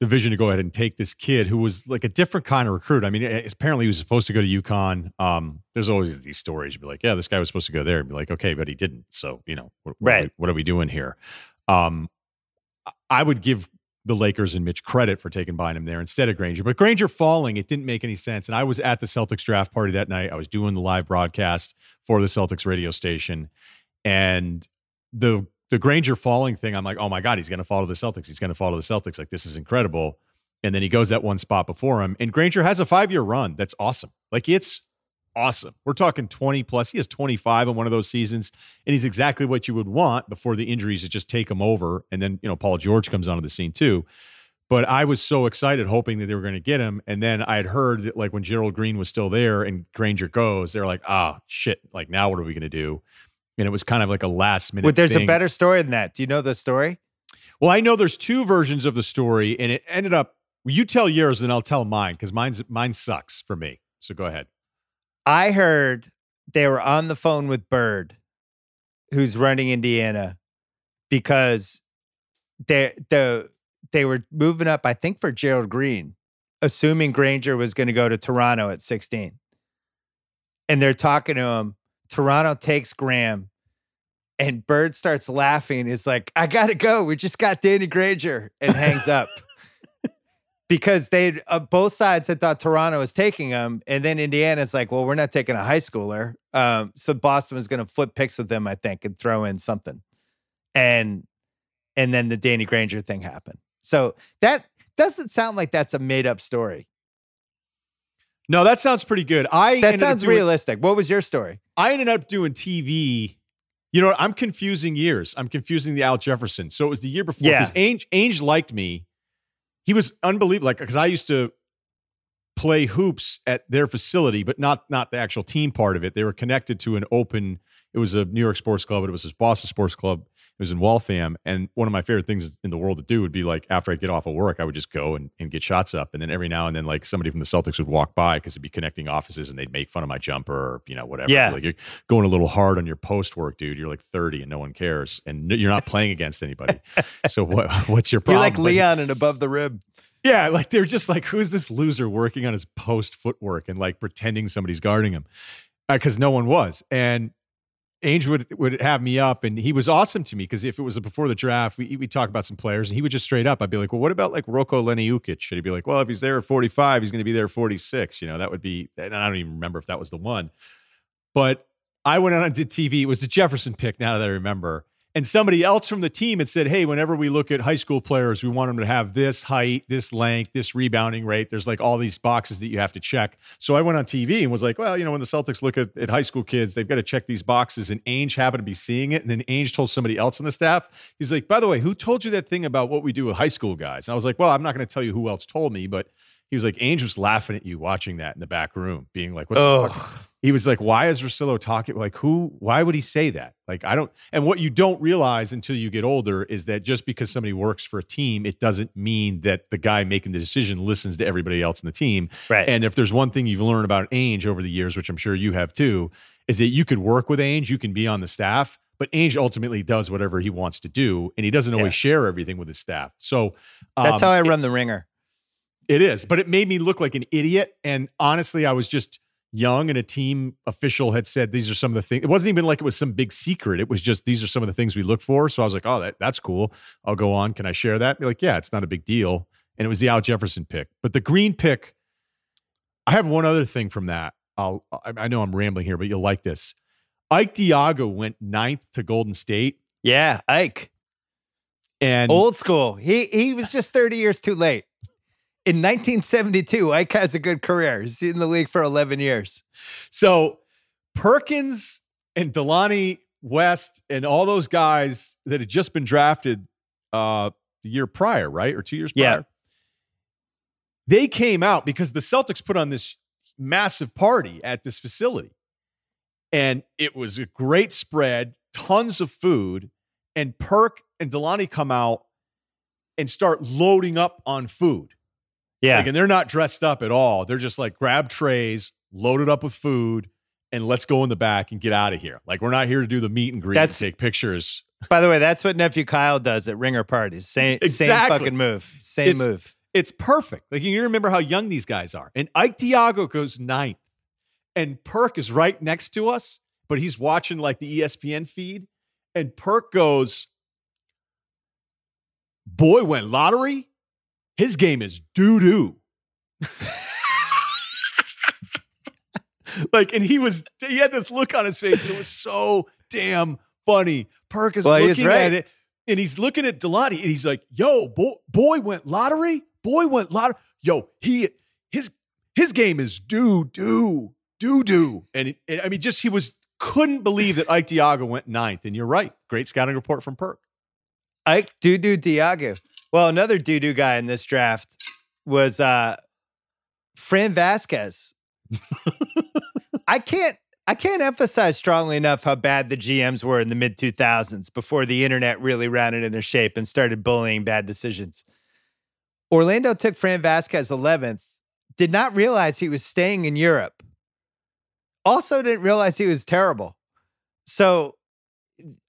the vision to go ahead and take this kid who was like a different kind of recruit. I mean, apparently he was supposed to go to UConn. Um, there's always these stories. You'd be like, yeah, this guy was supposed to go there. And be like, okay, but he didn't. So, you know, what, right. what, are, we, what are we doing here? Um, I would give the Lakers and Mitch credit for taking Bynum there instead of Granger. But Granger falling, it didn't make any sense. And I was at the Celtics draft party that night. I was doing the live broadcast for the Celtics radio station. And the the Granger falling thing, I'm like, oh my God, he's going to fall to the Celtics. He's going to fall to the Celtics. Like, this is incredible. And then he goes that one spot before him. And Granger has a five year run. That's awesome. Like, it's awesome. We're talking 20 plus. He has 25 in one of those seasons. And he's exactly what you would want before the injuries that just take him over. And then, you know, Paul George comes onto the scene too. But I was so excited hoping that they were going to get him. And then I had heard that, like, when Gerald Green was still there and Granger goes, they're like, ah, shit. Like, now what are we going to do? And it was kind of like a last minute. But there's thing. a better story than that. Do you know the story? Well, I know there's two versions of the story, and it ended up. You tell yours, and I'll tell mine because mine's mine sucks for me. So go ahead. I heard they were on the phone with Bird, who's running Indiana, because they the they were moving up. I think for Gerald Green, assuming Granger was going to go to Toronto at 16, and they're talking to him Toronto takes Graham, and Bird starts laughing. He's like, I gotta go. We just got Danny Granger and hangs up. because they uh, both sides had thought Toronto was taking him, and then Indiana's like, well, we're not taking a high schooler. Um, so Boston was going to flip picks with them, I think, and throw in something, and and then the Danny Granger thing happened. So that doesn't sound like that's a made up story. No, that sounds pretty good. I that sounds doing, realistic. What was your story? I ended up doing TV. You know, I'm confusing years. I'm confusing the Al Jefferson. So it was the year before because yeah. Ainge, Ainge liked me. He was unbelievable. Like because I used to play hoops at their facility, but not not the actual team part of it. They were connected to an open. It was a New York sports club, but it was this Boston sports club it was in Waltham. And one of my favorite things in the world to do would be like after I get off of work, I would just go and, and get shots up. And then every now and then, like somebody from the Celtics would walk by because it'd be connecting offices and they'd make fun of my jumper or, you know, whatever. Yeah. Like you're going a little hard on your post work, dude. You're like 30 and no one cares. And you're not playing against anybody. so what, what's your problem? You're like Leon and above the rim. Yeah, like they're just like, who's this loser working on his post footwork and like pretending somebody's guarding him? Because uh, no one was. And Ainge would would have me up, and he was awesome to me because if it was before the draft, we we talk about some players, and he would just straight up. I'd be like, "Well, what about like Roko Leni Ukic?" Should he be like, "Well, if he's there at 45, he's going to be there at 46." You know, that would be. And I don't even remember if that was the one, but I went on and did TV. It was the Jefferson pick. Now that I remember, and somebody else from the team had said, "Hey, whenever we look at high school players, we want them to have this height, this length, this rebounding rate. There's like all these boxes that you have to check." So I went on TV and was like, "Well, you know, when the Celtics look at, at high school kids, they've got to check these boxes." And Ainge happened to be seeing it, and then Ainge told somebody else on the staff, he's like, "By the way, who told you that thing about what we do with high school guys?" And I was like, "Well, I'm not going to tell you who else told me, but." He was like, Ainge was laughing at you watching that in the back room, being like, "What the fuck?" He was like, "Why is Russillo talking? Like, who? Why would he say that? Like, I don't." And what you don't realize until you get older is that just because somebody works for a team, it doesn't mean that the guy making the decision listens to everybody else in the team. Right. And if there's one thing you've learned about Ainge over the years, which I'm sure you have too, is that you could work with Ainge, you can be on the staff, but Ainge ultimately does whatever he wants to do, and he doesn't always Yeah. share everything with his staff. So That's um, how I it- run the ringer. it is, but it made me look like an idiot. And honestly, I was just young, and a team official had said these are some of the things. It wasn't even like it was some big secret. It was just these are some of the things we look for. So I was like, oh, that, that's cool. I'll go on. Can I share that? Be like, yeah, it's not a big deal. And it was the Al Jefferson pick, but the Green pick. I have one other thing from that. I'll. I, I know I'm rambling here, but you'll like this. Ike Diogu went ninth to Golden State, Yeah, Ike. and Old school. He he was just 30 years too late. In 1972, Ike has a good career. He's in the league for 11 years. So Perkins and Delonte West and all those guys that had just been drafted uh, the year prior, right? Or two years Yeah. prior. They came out because the Celtics put on this massive party at this facility. And it was a great spread, tons of food. And Perk and Delonte come out and start loading up on food. Yeah. Like, and they're not dressed up at all. They're just like grab trays, load it up with food, and let's go in the back and get out of here. Like we're not here to do the meet and greet That's- and take pictures. By the way, that's what nephew Kyle does at ringer parties. Same same fucking move. Same It's- move. It's perfect. Like you remember how young these guys are. And Ike Diogu goes ninth, and Perk is right next to us, but he's watching like the ESPN feed. And Perk goes, "Boy went lottery. His game is doo doo." like, and he was he had this look on his face, and it was so damn funny. Perk is Well, looking right. at it, and he's looking at Delonte, and he's like, "Yo, boy, boy went lottery. Boy went lottery. Yo, he his his game is doo doo doo doo." And, it, and I mean, just he was couldn't believe that Ike Diogu went ninth. And you're right, great scouting report from Perk. Ike doo doo Diogu. Well, another doo doo guy in this draft was uh Fran Vazquez. I can't I can't emphasize strongly enough how bad the GMs were in the mid 2000s before the internet really rounded into shape and started bullying bad decisions. Orlando took Fran Vazquez 11th, did not realize he was staying in Europe. Also didn't realize he was terrible. So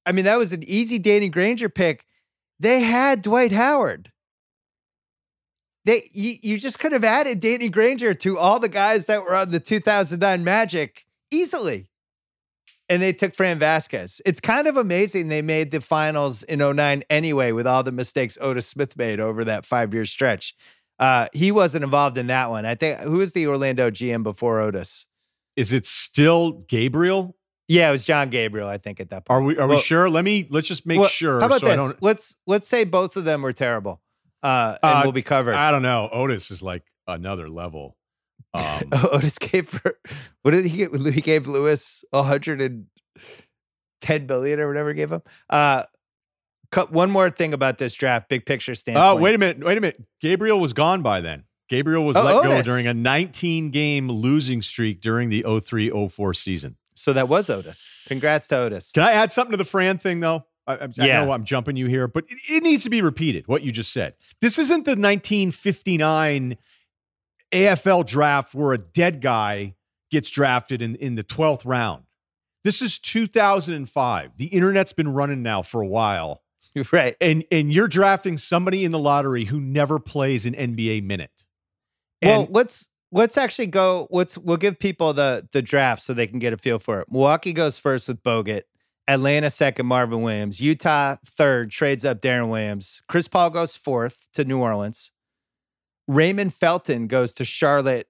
I mean that was an easy Danny Granger pick. They had Dwight Howard. They you, you just could have added Danny Granger to all the guys that were on the 2009 Magic easily. And they took Fran Vazquez. It's kind of amazing they made the finals in 09 anyway with all the mistakes Otis Smith made over that five year stretch. Uh, he wasn't involved in that one. I think who was the Orlando GM before Otis? Is it still Gabriel? Yeah, it was John Gabriel, I think, at that point. Are we are Well- we sure? Let me let's just make Well, sure. How about so I this? don't Let's let's say both of them were terrible, uh, and Uh, we'll be covered. I don't know. Otis is like another level. Um, Otis gave for what did he get? He gave Lewis a hundred and ten billion or whatever he gave him. Uh, cut one more thing about this draft, big picture standpoint. Oh, wait a minute. Wait a minute. Gabriel was gone by then. Gabriel was Oh, let go during a 19 game losing streak during the 03 04 season. So that was Otis. Congrats to Otis. Can I add something to the Fran thing, though? I, I, I Yeah. know I'm jumping you here, but it, it needs to be repeated what you just said. This isn't the 1959 AFL draft where a dead guy gets drafted in, in the 12th round. This is 2005. The internet's been running now for a while. right. and and you're drafting somebody in the lottery who never plays an NBA minute. Well, let's let's actually go. Let's we'll give people the the draft so they can get a feel for it. Milwaukee goes first with Bogut. Atlanta second, Marvin Williams. Utah third, trades up Deron Williams. Chris Paul goes fourth to New Orleans. Raymond Felton goes to Charlotte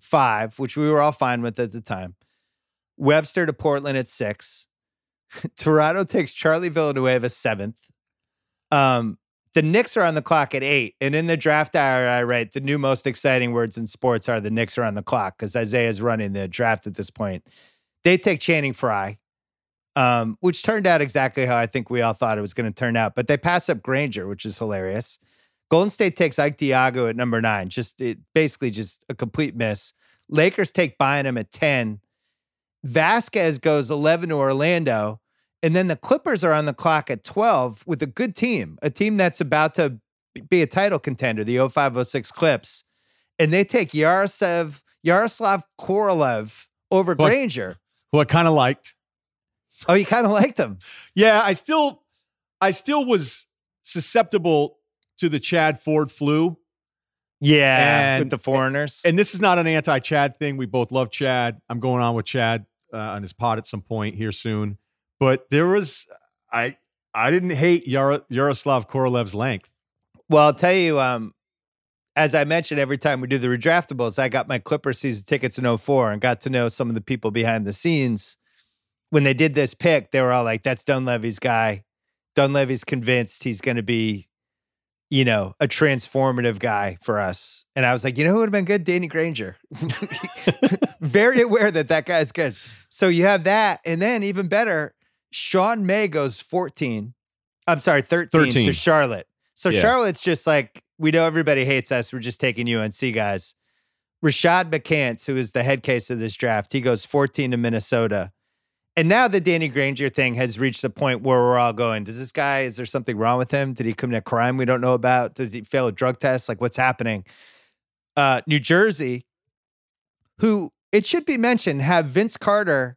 five, which we were all fine with at the time. Webster to Portland at six. Toronto takes Charlie Villanueva seventh. Um, the Knicks are on the clock at eight. And in the draft hour, I write the new most exciting words in sports are the Knicks are on the clock because Isiah's running the draft at this point. They take Channing Frye, um, which turned out exactly how I think we all thought it was going to turn out. But they pass up Granger, which is hilarious. Golden State takes Ike Diogu at number nine. Just it basically just a complete miss. Lakers take Bynum at 10. Vazquez goes 11 to Orlando. And then the Clippers are on the clock at 12 with a good team, a team that's about to be a title contender, the 0506 Clips. And they take Yaroslav, Yaroslav Korolev over Who I- Granger. Who I kind of liked. Oh, you kind of liked him. Yeah, I still, I still was susceptible to the Chad Ford flu. Yeah. And- with the foreigners. And this is not an anti-Chad thing. We both love Chad. I'm going on with Chad uh, on his pod at some point here soon. But there was, I, I didn't hate Yar- Yaroslav Korolev's length. Well, I'll tell you, um, as I mentioned, every time we do the redraftables, I got my Clipper season tickets in 04 and got to know some of the people behind the scenes. When they did this pick, they were all like, that's Dunleavy's guy. Dunleavy's convinced he's going to be, you know, a transformative guy for us. And I was like, you know who would have been good? Danny Granger. Very aware that that guy's good. So you have that. And then even better, Sean May goes 14. I'm sorry, 13, 13. to Charlotte. So Yeah. Charlotte's just like, we know everybody hates us. We're just taking UNC guys. Rashad McCants, who is the head case of this draft, he goes 14 to Minnesota. And now the Danny Granger thing has reached the point where we're all going, does this guy, is there something wrong with him? Did he commit a crime we don't know about? Does he fail a drug test? Like what's happening? Uh, New Jersey, who it should be mentioned, have Vince Carter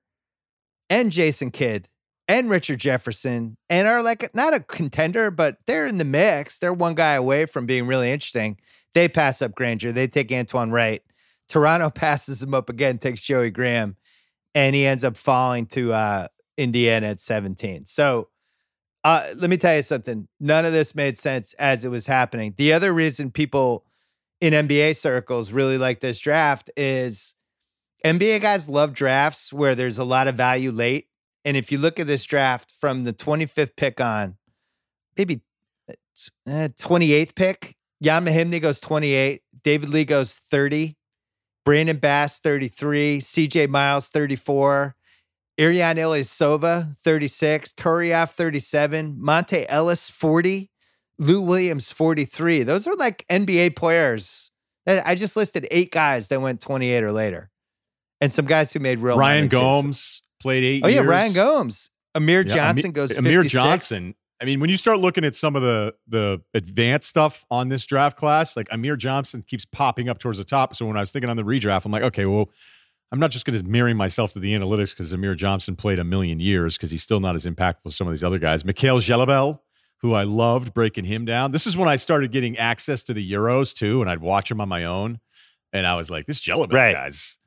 and Jason Kidd and Richard Jefferson and are like not a contender, but they're in the mix. They're one guy away from being really interesting. They pass up Granger. They take Antoine Wright. Toronto passes him up again, takes Joey Graham, and he ends up falling to uh, Indiana at 17. So uh, let me tell you something. None of this made sense as it was happening. The other reason people in NBA circles really like this draft is NBA guys love drafts where there's a lot of value late. And if you look at this draft from the 25th pick on, maybe uh, 28th pick, Ian Mahinmi goes 28, David Lee goes 30, Brandon Bass 33, CJ Miles 34, Ersan Ilyasova 36, Turiaf 37, Monta Ellis 40, Lou Williams 43. Those are like NBA players. I I just listed eight guys that went 28 or later. And some guys who made real Ryan money, too. So- Gomes played eight Oh yeah, years. Yeah, Ryan Gomes. Amir Yeah, Johnson Amir- goes Amir 56th. Johnson. I mean, when you start looking at some of the the advanced stuff on this draft class, like Amir Johnson keeps popping up towards the top. So when I was thinking on the redraft, I'm like, okay, well, I'm not just going to marry myself to the analytics because Amir Johnson played a million years because he's still not as impactful as some of these other guys. Mickael Gelabale, who I loved breaking him down. This is when I started getting access to the Euros too, and I'd watch him on my own. And I was like, this Gelabale Right. guy's,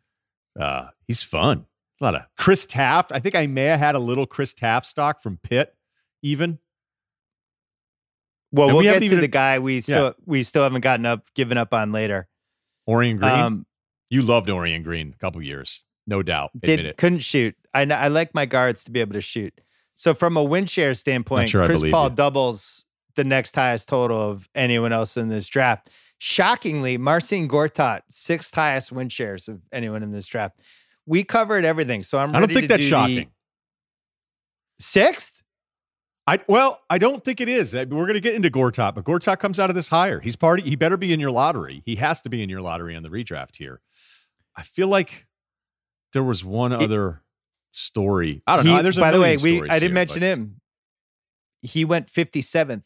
uh, he's fun. A lot of Chris Taft. I think I may have had a little Chris Taft stock from Pitt, even. Well, And we'll we get to even- the guy we still we still haven't gotten up given up on later. Orien Greene. Um, you loved Orien Greene a couple years, no doubt. Did it. couldn't shoot. I I like my guards to be able to shoot. So from a win share standpoint, sure Chris Paul you. doubles the next highest total of anyone else in this draft. Shockingly, Marcin Gortat sixth highest win shares of anyone in this draft. We covered everything, so I'm. I don't think that's do shocking. Sixth. I well, I don't think it is. We're going to get into Gortat, but Gortat comes out of this higher. He's party. He better be in your lottery. He has to be in your lottery on the redraft here. I feel like there was one other story. I don't He- know. There's by the way, we I didn't here, mention but- him. He went 57th.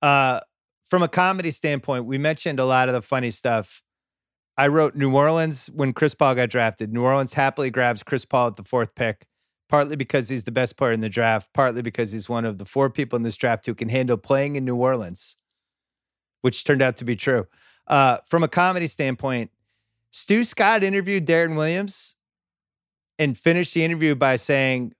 Uh, from a comedy standpoint, we mentioned a lot of the funny stuff. I wrote New Orleans when Chris Paul got drafted. New Orleans happily grabs Chris Paul at the fourth pick, partly because he's the best player in the draft, partly because he's one of the four people in this draft who can handle playing in New Orleans, which turned out to be true. Uh, from a comedy standpoint, Stu Scott interviewed Deron Williams and finished the interview by saying,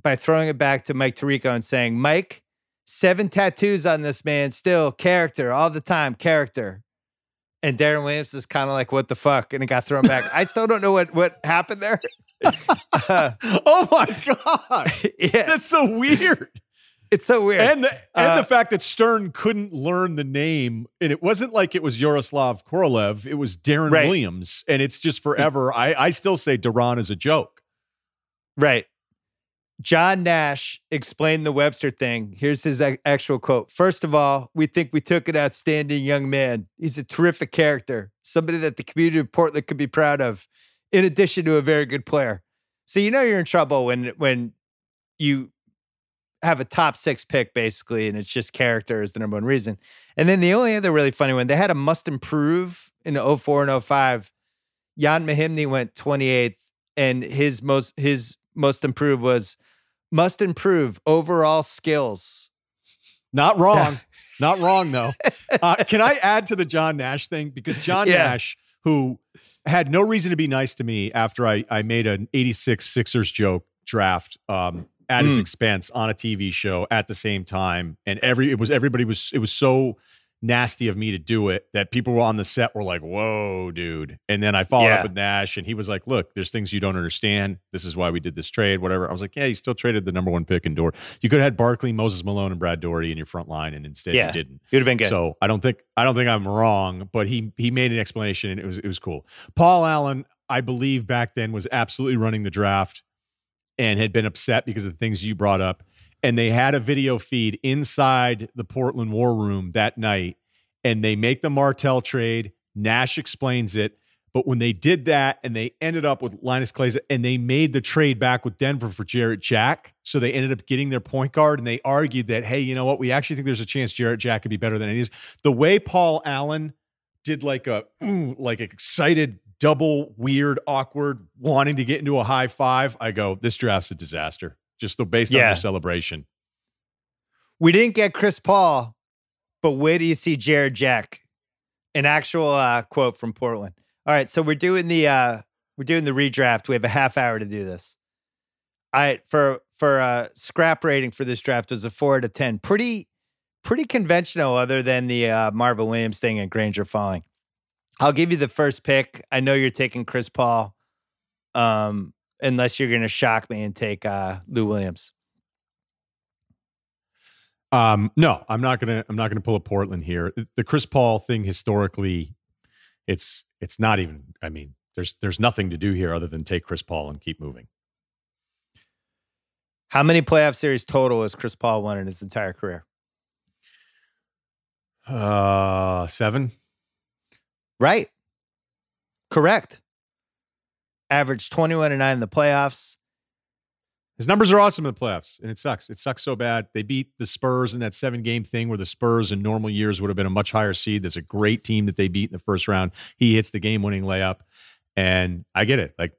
by throwing it back to Mike Tirico and saying, Mike, seven tattoos on this man, still character all the time, character. And Deron Williams is kind of like, what the fuck? And it got thrown back. I still don't know what, what happened there. Uh, oh my god, yeah, that's so weird. it's so weird. And the and Uh, the fact that Stern couldn't learn the name, and it wasn't like it was Yaroslav Korolev, it was Deron Right. Williams, and it's just forever. I I still say Duran is a joke. Right. John Nash explained the Webster thing. Here's his actual quote. First of all, we think we took an outstanding young man. He's a terrific character, somebody that the community of Portland could be proud of, in addition to a very good player. So you know you're in trouble when when you have a top six pick basically, and it's just character is the number one reason. And then the only other really funny one, they had a must improve in 04 and 05. Ian Mahinmi went 28th, and his most his most improved was must improve overall skills. Not wrong. Not wrong though. Uh, can I add to the John Nash thing because John yeah. Nash, who had no reason to be nice to me after I I made an 86 Sixers joke draft um, at his mm. expense on a TV show at the same time, and every it was everybody was it was so nasty of me to do it that people were on the set were like, "Whoa, dude!" And then I followed yeah. up with Nash, and he was like, "Look, there's things you don't understand. This is why we did this trade, whatever." I was like, "Yeah, you still traded the number one pick in Door. You could have had Barkley, Moses Malone, and Brad Daugherty in your front line, and instead yeah. you didn't. You'd have been good. So I don't think I don't think I'm wrong, but he he made an explanation, and it was it was cool. Paul Allen, I believe back then was absolutely running the draft and had been upset because of the things you brought up. And they had a video feed inside the Portland War Room that night, and they make the Martell trade. Nash explains it. But when they did that and they ended up with Linas Kleiza and they made the trade back with Denver for Jarrett Jack. So they ended up getting their point guard and they argued that, hey, you know what? We actually think there's a chance Jarrett Jack could be better than any of these. The way Paul Allen did like a like excited double weird, awkward, wanting to get into a high five, I go, this draft's a disaster. Just the based yeah. on the celebration. We didn't get Chris Paul, but where do you see Jarrett Jack? An actual uh, quote from Portland. All right, so we're doing the uh, we're doing the redraft. We have a half hour to do this. I for for uh, scrap rating for this draft was a four out of ten. Pretty pretty conventional, other than the uh, Marvin Williams thing and Granger falling. I'll give you the first pick. I know you're taking Chris Paul, um, unless you're going to shock me and take uh, Lou Williams. Um, no, I'm not gonna. I'm not gonna pull a Portland here. The Chris Paul thing historically, it's it's not even. I mean, there's there's nothing to do here other than take Chris Paul and keep moving. How many playoff series total has Chris Paul won in his entire career? Uh, seven. Right. Correct. Averaged 21 and 9 in the playoffs. His numbers are awesome in the playoffs, and it sucks. It sucks so bad. They beat the Spurs in that seven game thing where the Spurs in normal years would have been a much higher seed. That's a great team that they beat in the first round. He hits the game winning layup. And I get it. Like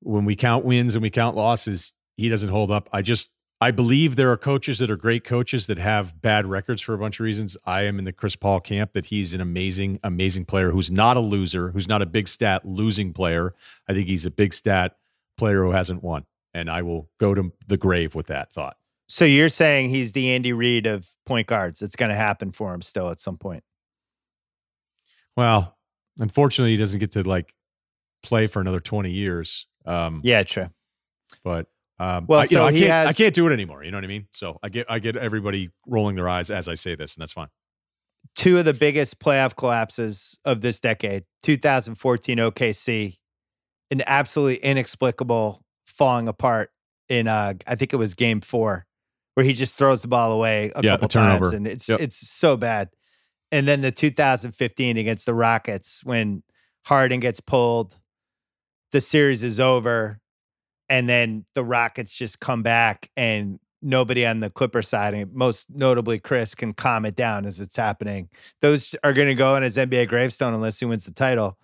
when we count wins and we count losses, he doesn't hold up. I just I believe there are coaches that are great coaches that have bad records for a bunch of reasons. I am in the Chris Paul camp that he's an amazing, amazing player who's not a loser, who's not a big stat losing player. I think he's a big stat player who hasn't won. And I will go to the grave with that thought. So you're saying he's the Andy Reid of point guards. It's going to happen for him still at some point. Well, unfortunately, he doesn't get to like play for another 20 years. Um, yeah, true. But um, well, I, so know, I, can't, has, I can't do it anymore. You know what I mean? So I get I get everybody rolling their eyes as I say this, and that's fine. Two of the biggest playoff collapses of this decade: 2014 OKC, an absolutely inexplicable falling apart in uh, I think it was Game Four, where he just throws the ball away a yeah, couple times, and it's yep. it's so bad. And then the 2015 against the Rockets when Harden gets pulled, the series is over and then the Rockets just come back and nobody on the Clipper side, most notably Chris, can calm it down as it's happening. Those are going to go in his NBA gravestone unless he wins the title.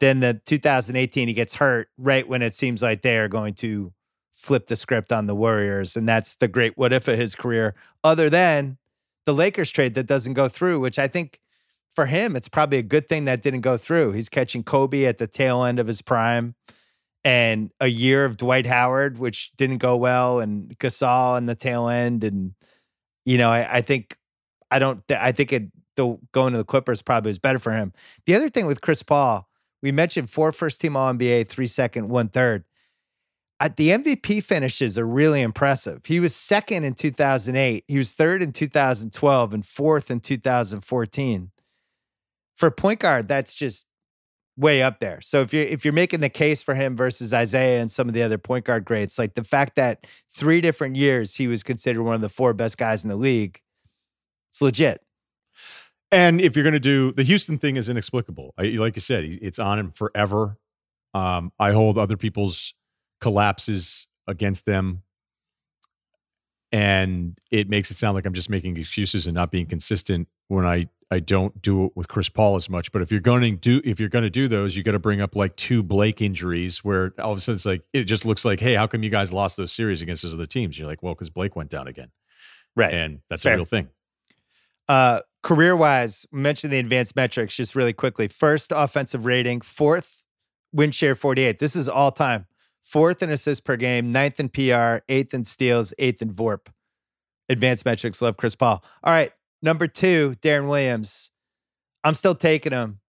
Then the 2018, he gets hurt right when it seems like they are going to flip the script on the Warriors. And that's the great what if of his career, other than the Lakers trade that doesn't go through, which I think for him, it's probably a good thing that didn't go through. He's catching Kobe at the tail end of his prime and a year of Dwight Howard, which didn't go well, and Gasol in the tail end, and you know, I, I think I don't, I think it the going to the Clippers probably was better for him. The other thing with Chris Paul, we mentioned four first team All NBA, three second, one third. At the MVP finishes are really impressive. He was second in 2008. He was third in 2012 and fourth in 2014. For point guard, that's just way up there. So if you're if you're making the case for him versus Isiah and some of the other point guard greats, like the fact that three different years he was considered one of the four best guys in the league, it's legit. And if you're going to do the Houston thing is inexplicable. I, like you said, it's on him forever. Um, I hold other people's collapses against them and it makes it sound like I'm just making excuses and not being consistent when I I don't do it with Chris Paul as much. But if you're going to do if you're going to do those, you got to bring up like two Blake injuries where all of a sudden it's like it just looks like, hey, how come you guys lost those series against those other teams? You're like, well, because Blake went down again, right? And that's a real thing. Uh, career wise, mention the advanced metrics just really quickly. First offensive rating, fourth win share 48. This is all time fourth in assists per game, ninth in PR, eighth in steals, eighth in VORP. Advanced metrics, love Chris Paul. All right, number two, Deron Williams. I'm still taking him.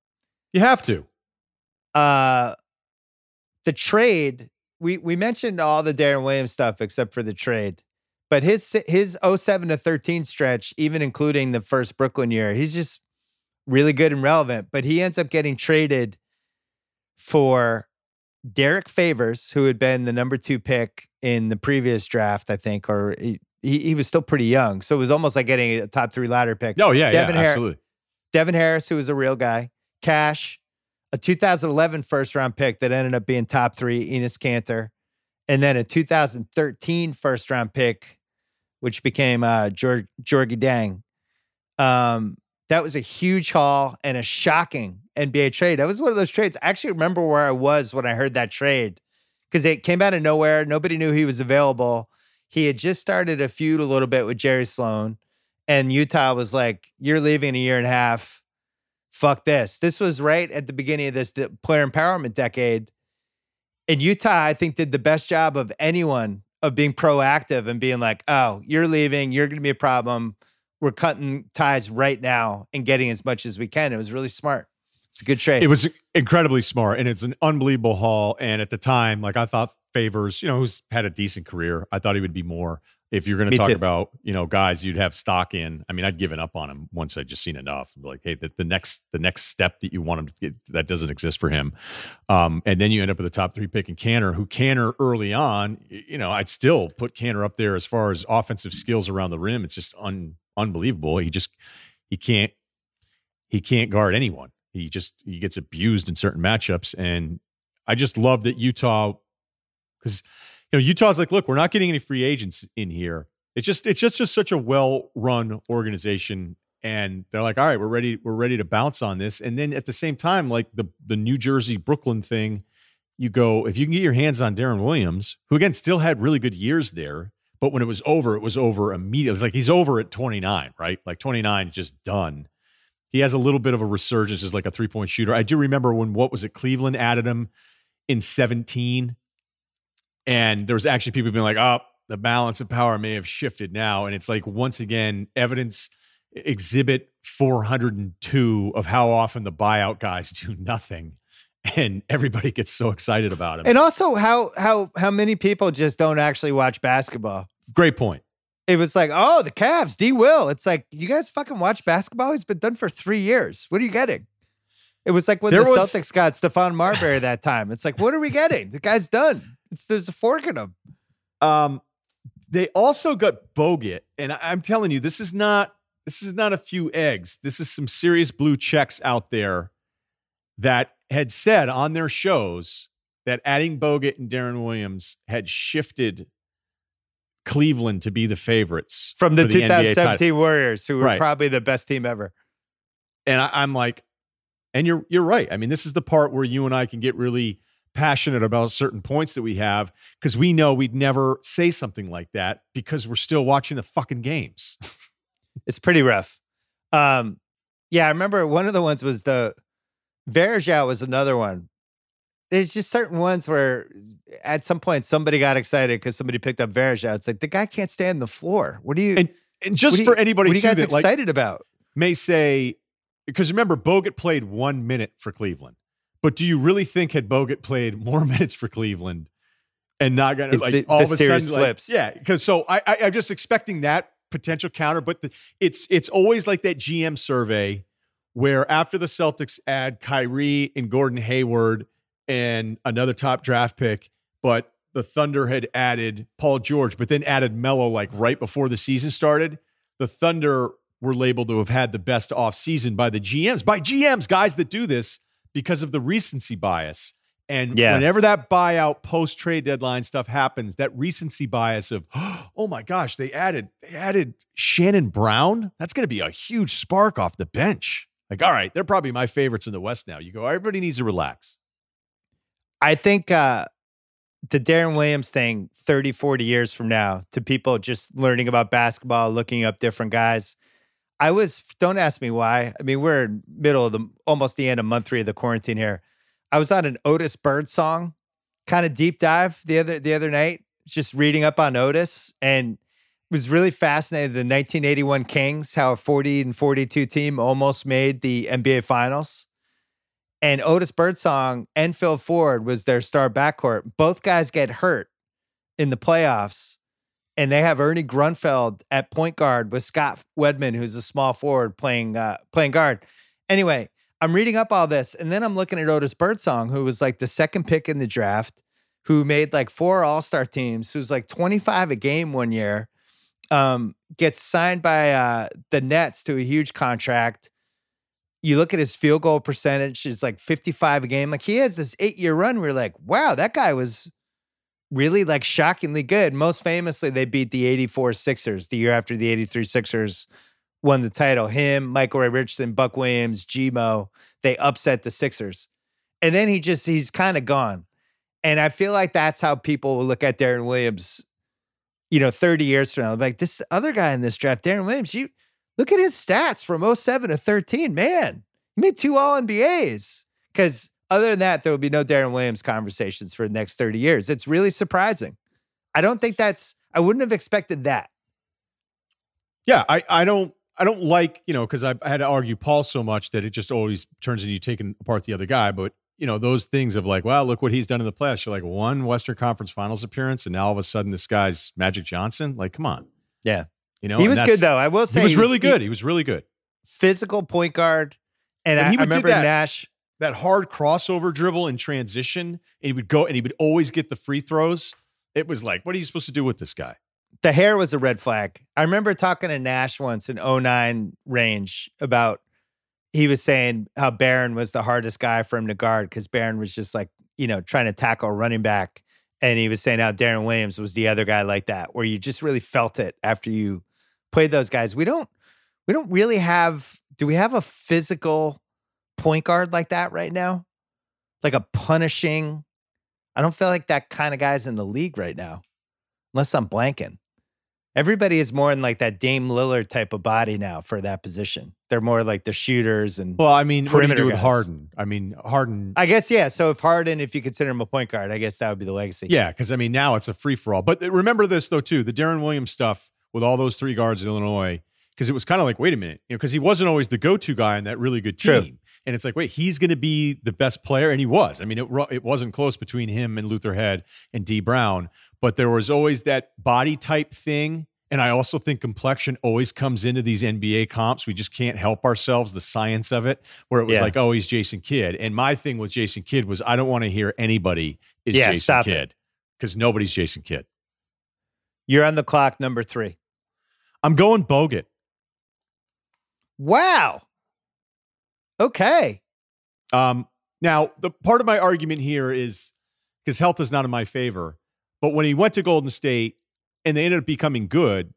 You have to. Uh, the trade, we we mentioned all the Deron Williams stuff except for the trade. But his his 07 to 13 stretch, even including the first Brooklyn year, he's just really good and relevant. But he ends up getting traded for Derrick Favors, who had been the number two pick in the previous draft, I think, or he, he, was still pretty young. So it was almost like getting a top three ladder pick. Oh, yeah, Devin yeah, Har- absolutely. Devin Harris, who was a real guy, Cash, a 2011 first round pick that ended up being top three, Enes Kanter, and then a 2013 first round pick, which became uh, Georg- Gorgui Dieng. Um, that was a huge haul and a shocking NBA trade. That was one of those trades. I actually remember where I was when I heard that trade because it came out of nowhere. Nobody knew he was available. He had just started a feud a little bit with Jerry Sloan, and Utah was like, You're leaving in a year and a half. Fuck this. This was right at the beginning of this player empowerment decade. And Utah, I think, did the best job of anyone of being proactive and being like, Oh, you're leaving. You're going to be a problem we're cutting ties right now and getting as much as we can. It was really smart. It's a good trade. It was incredibly smart, and it's an unbelievable haul. And at the time, like I thought, Favors, you know, who's had a decent career, I thought he would be more. If you're going to talk too. about, you know, guys you'd have stock in, I mean, I'd given up on him once I'd just seen enough. Like, hey, the, the next the next step that you want him to get, that doesn't exist for him. Um, and then you end up with a top three pick in Kanter, who Kanter early on, you know, I'd still put Kanter up there as far as offensive skills around the rim. It's just un unbelievable. He just he can't he can't guard anyone. He just he gets abused in certain matchups, and I just love that Utah because you know Utah's like, look, we're not getting any free agents in here. It's just it's just just such a well run organization, and they're like, all right, we're ready we're ready to bounce on this. And then at the same time, like the the New Jersey Brooklyn thing, you go if you can get your hands on Deron Williams, who again still had really good years there but when it was over, it was over immediately. It was like he's over at 29, right? Like 29 just done. He has a little bit of a resurgence as like a three point shooter. I do remember when what was it? Cleveland added him in 17. And there was actually people being like, oh, the balance of power may have shifted now. And it's like, once again, evidence exhibit 402 of how often the buyout guys do nothing and everybody gets so excited about him. And also how how how many people just don't actually watch basketball. Great point. It was like, oh, the Cavs, D Will. It's like, you guys fucking watch basketball? He's been done for three years. What are you getting? It was like when there the was... Celtics got Stephon Marbury that time. It's like, what are we getting? The guy's done. It's there's a fork in them. Um, they also got Bogut, and I, I'm telling you, this is not this is not a few eggs. This is some serious blue checks out there that had said on their shows that adding Bogut and Deron Williams had shifted Cleveland to be the favorites from the, the 2017 Warriors, who were right. probably the best team ever. And I, I'm like, and you're you're right. I mean, this is the part where you and I can get really passionate about certain points that we have because we know we'd never say something like that because we're still watching the fucking games. it's pretty rough. Um, yeah, I remember one of the ones was the Varejao was another one. There's just certain ones where at some point somebody got excited because somebody picked up Varejao. It's like the guy can't stand the floor. What do you and, and just for you, anybody what are you guys that, excited like, about? May say because remember Bogut played one minute for Cleveland, but do you really think had Bogut played more minutes for Cleveland and not gonna like the, all the of a series sudden flips? Like, yeah, because so I, I I'm just expecting that potential counter, but the, it's it's always like that GM survey where after the Celtics add Kyrie and Gordon Hayward and another top draft pick, but the Thunder had added Paul George, but then added Melo like right before the season started. The Thunder were labeled to have had the best offseason by the GMs, by GMs, guys that do this because of the recency bias. And Yeah. whenever that buyout post trade deadline stuff happens, that recency bias of, oh my gosh, they added they added Shannon Brown. That's going to be a huge spark off the bench. Like, all right, they're probably my favorites in the West now. You go, everybody needs to relax. I think uh, the Deron Williams thing 30, 40 years from now to people just learning about basketball, looking up different guys. I was, don't ask me why. I mean, we're in middle of the, almost the end of month three of the quarantine here. I was on an Otis Birdsong kind of deep dive the other, the other night, just reading up on Otis and was really fascinated. The 1981 Kings, how a 40 and 42 team almost made the NBA finals and Otis Birdsong and Phil Ford was their star backcourt. Both guys get hurt in the playoffs, and they have Ernie Grunfeld at point guard with Scott Wedman, who's a small forward playing uh, playing guard. Anyway, I'm reading up all this, and then I'm looking at Otis Birdsong, who was like the second pick in the draft, who made like four All Star teams, who's like 25 a game one year, um, gets signed by uh, the Nets to a huge contract you look at his field goal percentage it's like 55 a game. Like he has this eight year run. We're like, wow, that guy was really like shockingly good. Most famously, they beat the 84 Sixers the year after the 83 Sixers won the title. Him, Michael Ray Richardson, Buck Williams, Gmo, they upset the Sixers. And then he just, he's kind of gone. And I feel like that's how people will look at Deron Williams, you know, 30 years from now. Like this other guy in this draft, Deron Williams, you, Look at his stats from 07 to 13. Man, he made two All NBAs. Because other than that, there will be no Deron Williams conversations for the next 30 years. It's really surprising. I don't think that's, I wouldn't have expected that. Yeah, I, I don't I don't like, you know, because I've had to argue Paul so much that it just always turns into you taking apart the other guy. But, you know, those things of like, well, look what he's done in the playoffs. You're like, one Western Conference Finals appearance, and now all of a sudden this guy's Magic Johnson. Like, come on. Yeah. You know, he was good, though. I will say He was really good. He was really good. physical point guard. And, And I, he I remember. Nash. That hard crossover dribble in transition, and he would go and he would always get the free throws. It was like, what are you supposed to do with this guy? the hair was a red flag. I remember talking to Nash once in 09 range about he was saying how Baron was the hardest guy for him to guard because Baron was just like, you know, trying to tackle running back. And he was saying how Deron Williams was the other guy like that, where you just really felt it after you played those guys. We don't we don't really have do we have a physical point guard like that right now? Like a punishing. I don't feel like that kind of guy's in the league right now. Unless I'm blanking. Everybody is more in like that Dame Lillard type of body now for that position. They're more like the shooters and Well, I mean, what do you do with guys. Harden? I mean, Harden. I guess yeah. So if Harden, if you consider him a point guard, I guess that would be the legacy. Yeah, because I mean, now it's a free for all. But uh, remember this though, too: the Deron Williams stuff with all those three guards in Illinois, because it was kind of like, wait a minute, you know, because he wasn't always the go-to guy in that really good team. True. And it's like, wait, he's going to be the best player, and he was. I mean, it it wasn't close between him and Luther Head and D Brown, but there was always that body type thing. And I also think complexion always comes into these NBA comps. We just can't help ourselves, the science of it, where it was Yeah. like, oh, he's Jason Kidd. And my thing with Jason Kidd was I don't want to hear anybody is Yeah, Jason. Kidd because nobody's Jason Kidd. You're on the clock, number three. I'm going Bogut. Wow. Okay. Um, now, the part of my argument here is because health is not in my favor, but when he went to Golden State and they ended up becoming good,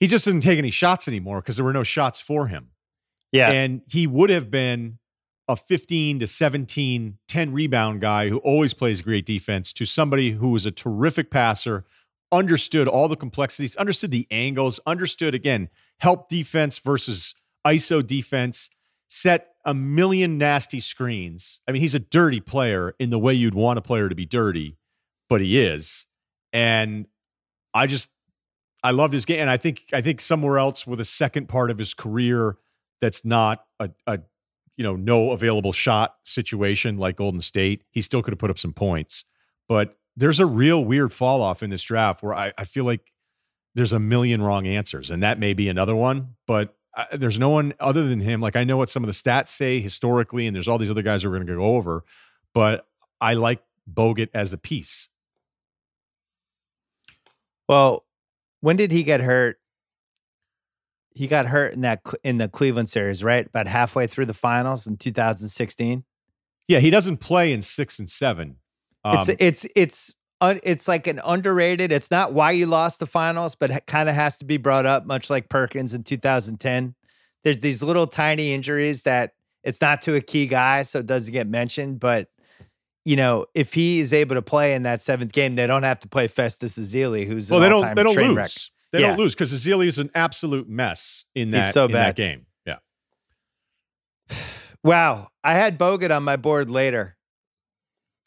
he just didn't take any shots anymore because there were no shots for him. Yeah. And he would have been a 15 to 17, 10 rebound guy who always plays great defense to somebody who was a terrific passer, understood all the complexities, understood the angles, understood again, help defense versus ISO defense, set a million nasty screens. I mean, he's a dirty player in the way you'd want a player to be dirty, but he is. And I just I loved his game. And I think I think somewhere else with a second part of his career that's not a, a you know no available shot situation like Golden State, he still could have put up some points. But there's a real weird fall off in this draft where I, I feel like there's a million wrong answers, and that may be another one. But There's no one other than him. Like I know what some of the stats say historically, and there's all these other guys we're going to go over. But I like Bogut as a piece. Well, when did he get hurt? He got hurt in that in the Cleveland series, right? About halfway through the finals in 2016. Yeah, he doesn't play in six and seven. Um, it's it's it's it's like an underrated. It's not why you lost the finals, but it kind of has to be brought up, much like Perkins in 2010. There's these little tiny injuries that it's not to a key guy, so it doesn't get mentioned. But you know, if he is able to play in that seventh game, they don't have to play Festus Ezeli, who's well, they don't they don't lose. Wreck. They yeah. don't lose because Ezeli is an absolute mess in that so in that game. Yeah. wow, I had Bogut on my board later.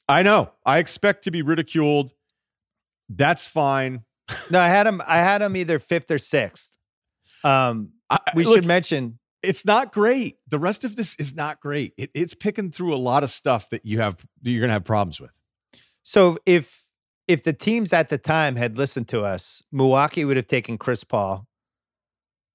I know. I expect to be ridiculed. That's fine. no, I had him. I had him either fifth or sixth. Um, I, we look, should mention it's not great. The rest of this is not great. It, it's picking through a lot of stuff that you have you're going to have problems with. So if if the teams at the time had listened to us, Milwaukee would have taken Chris Paul.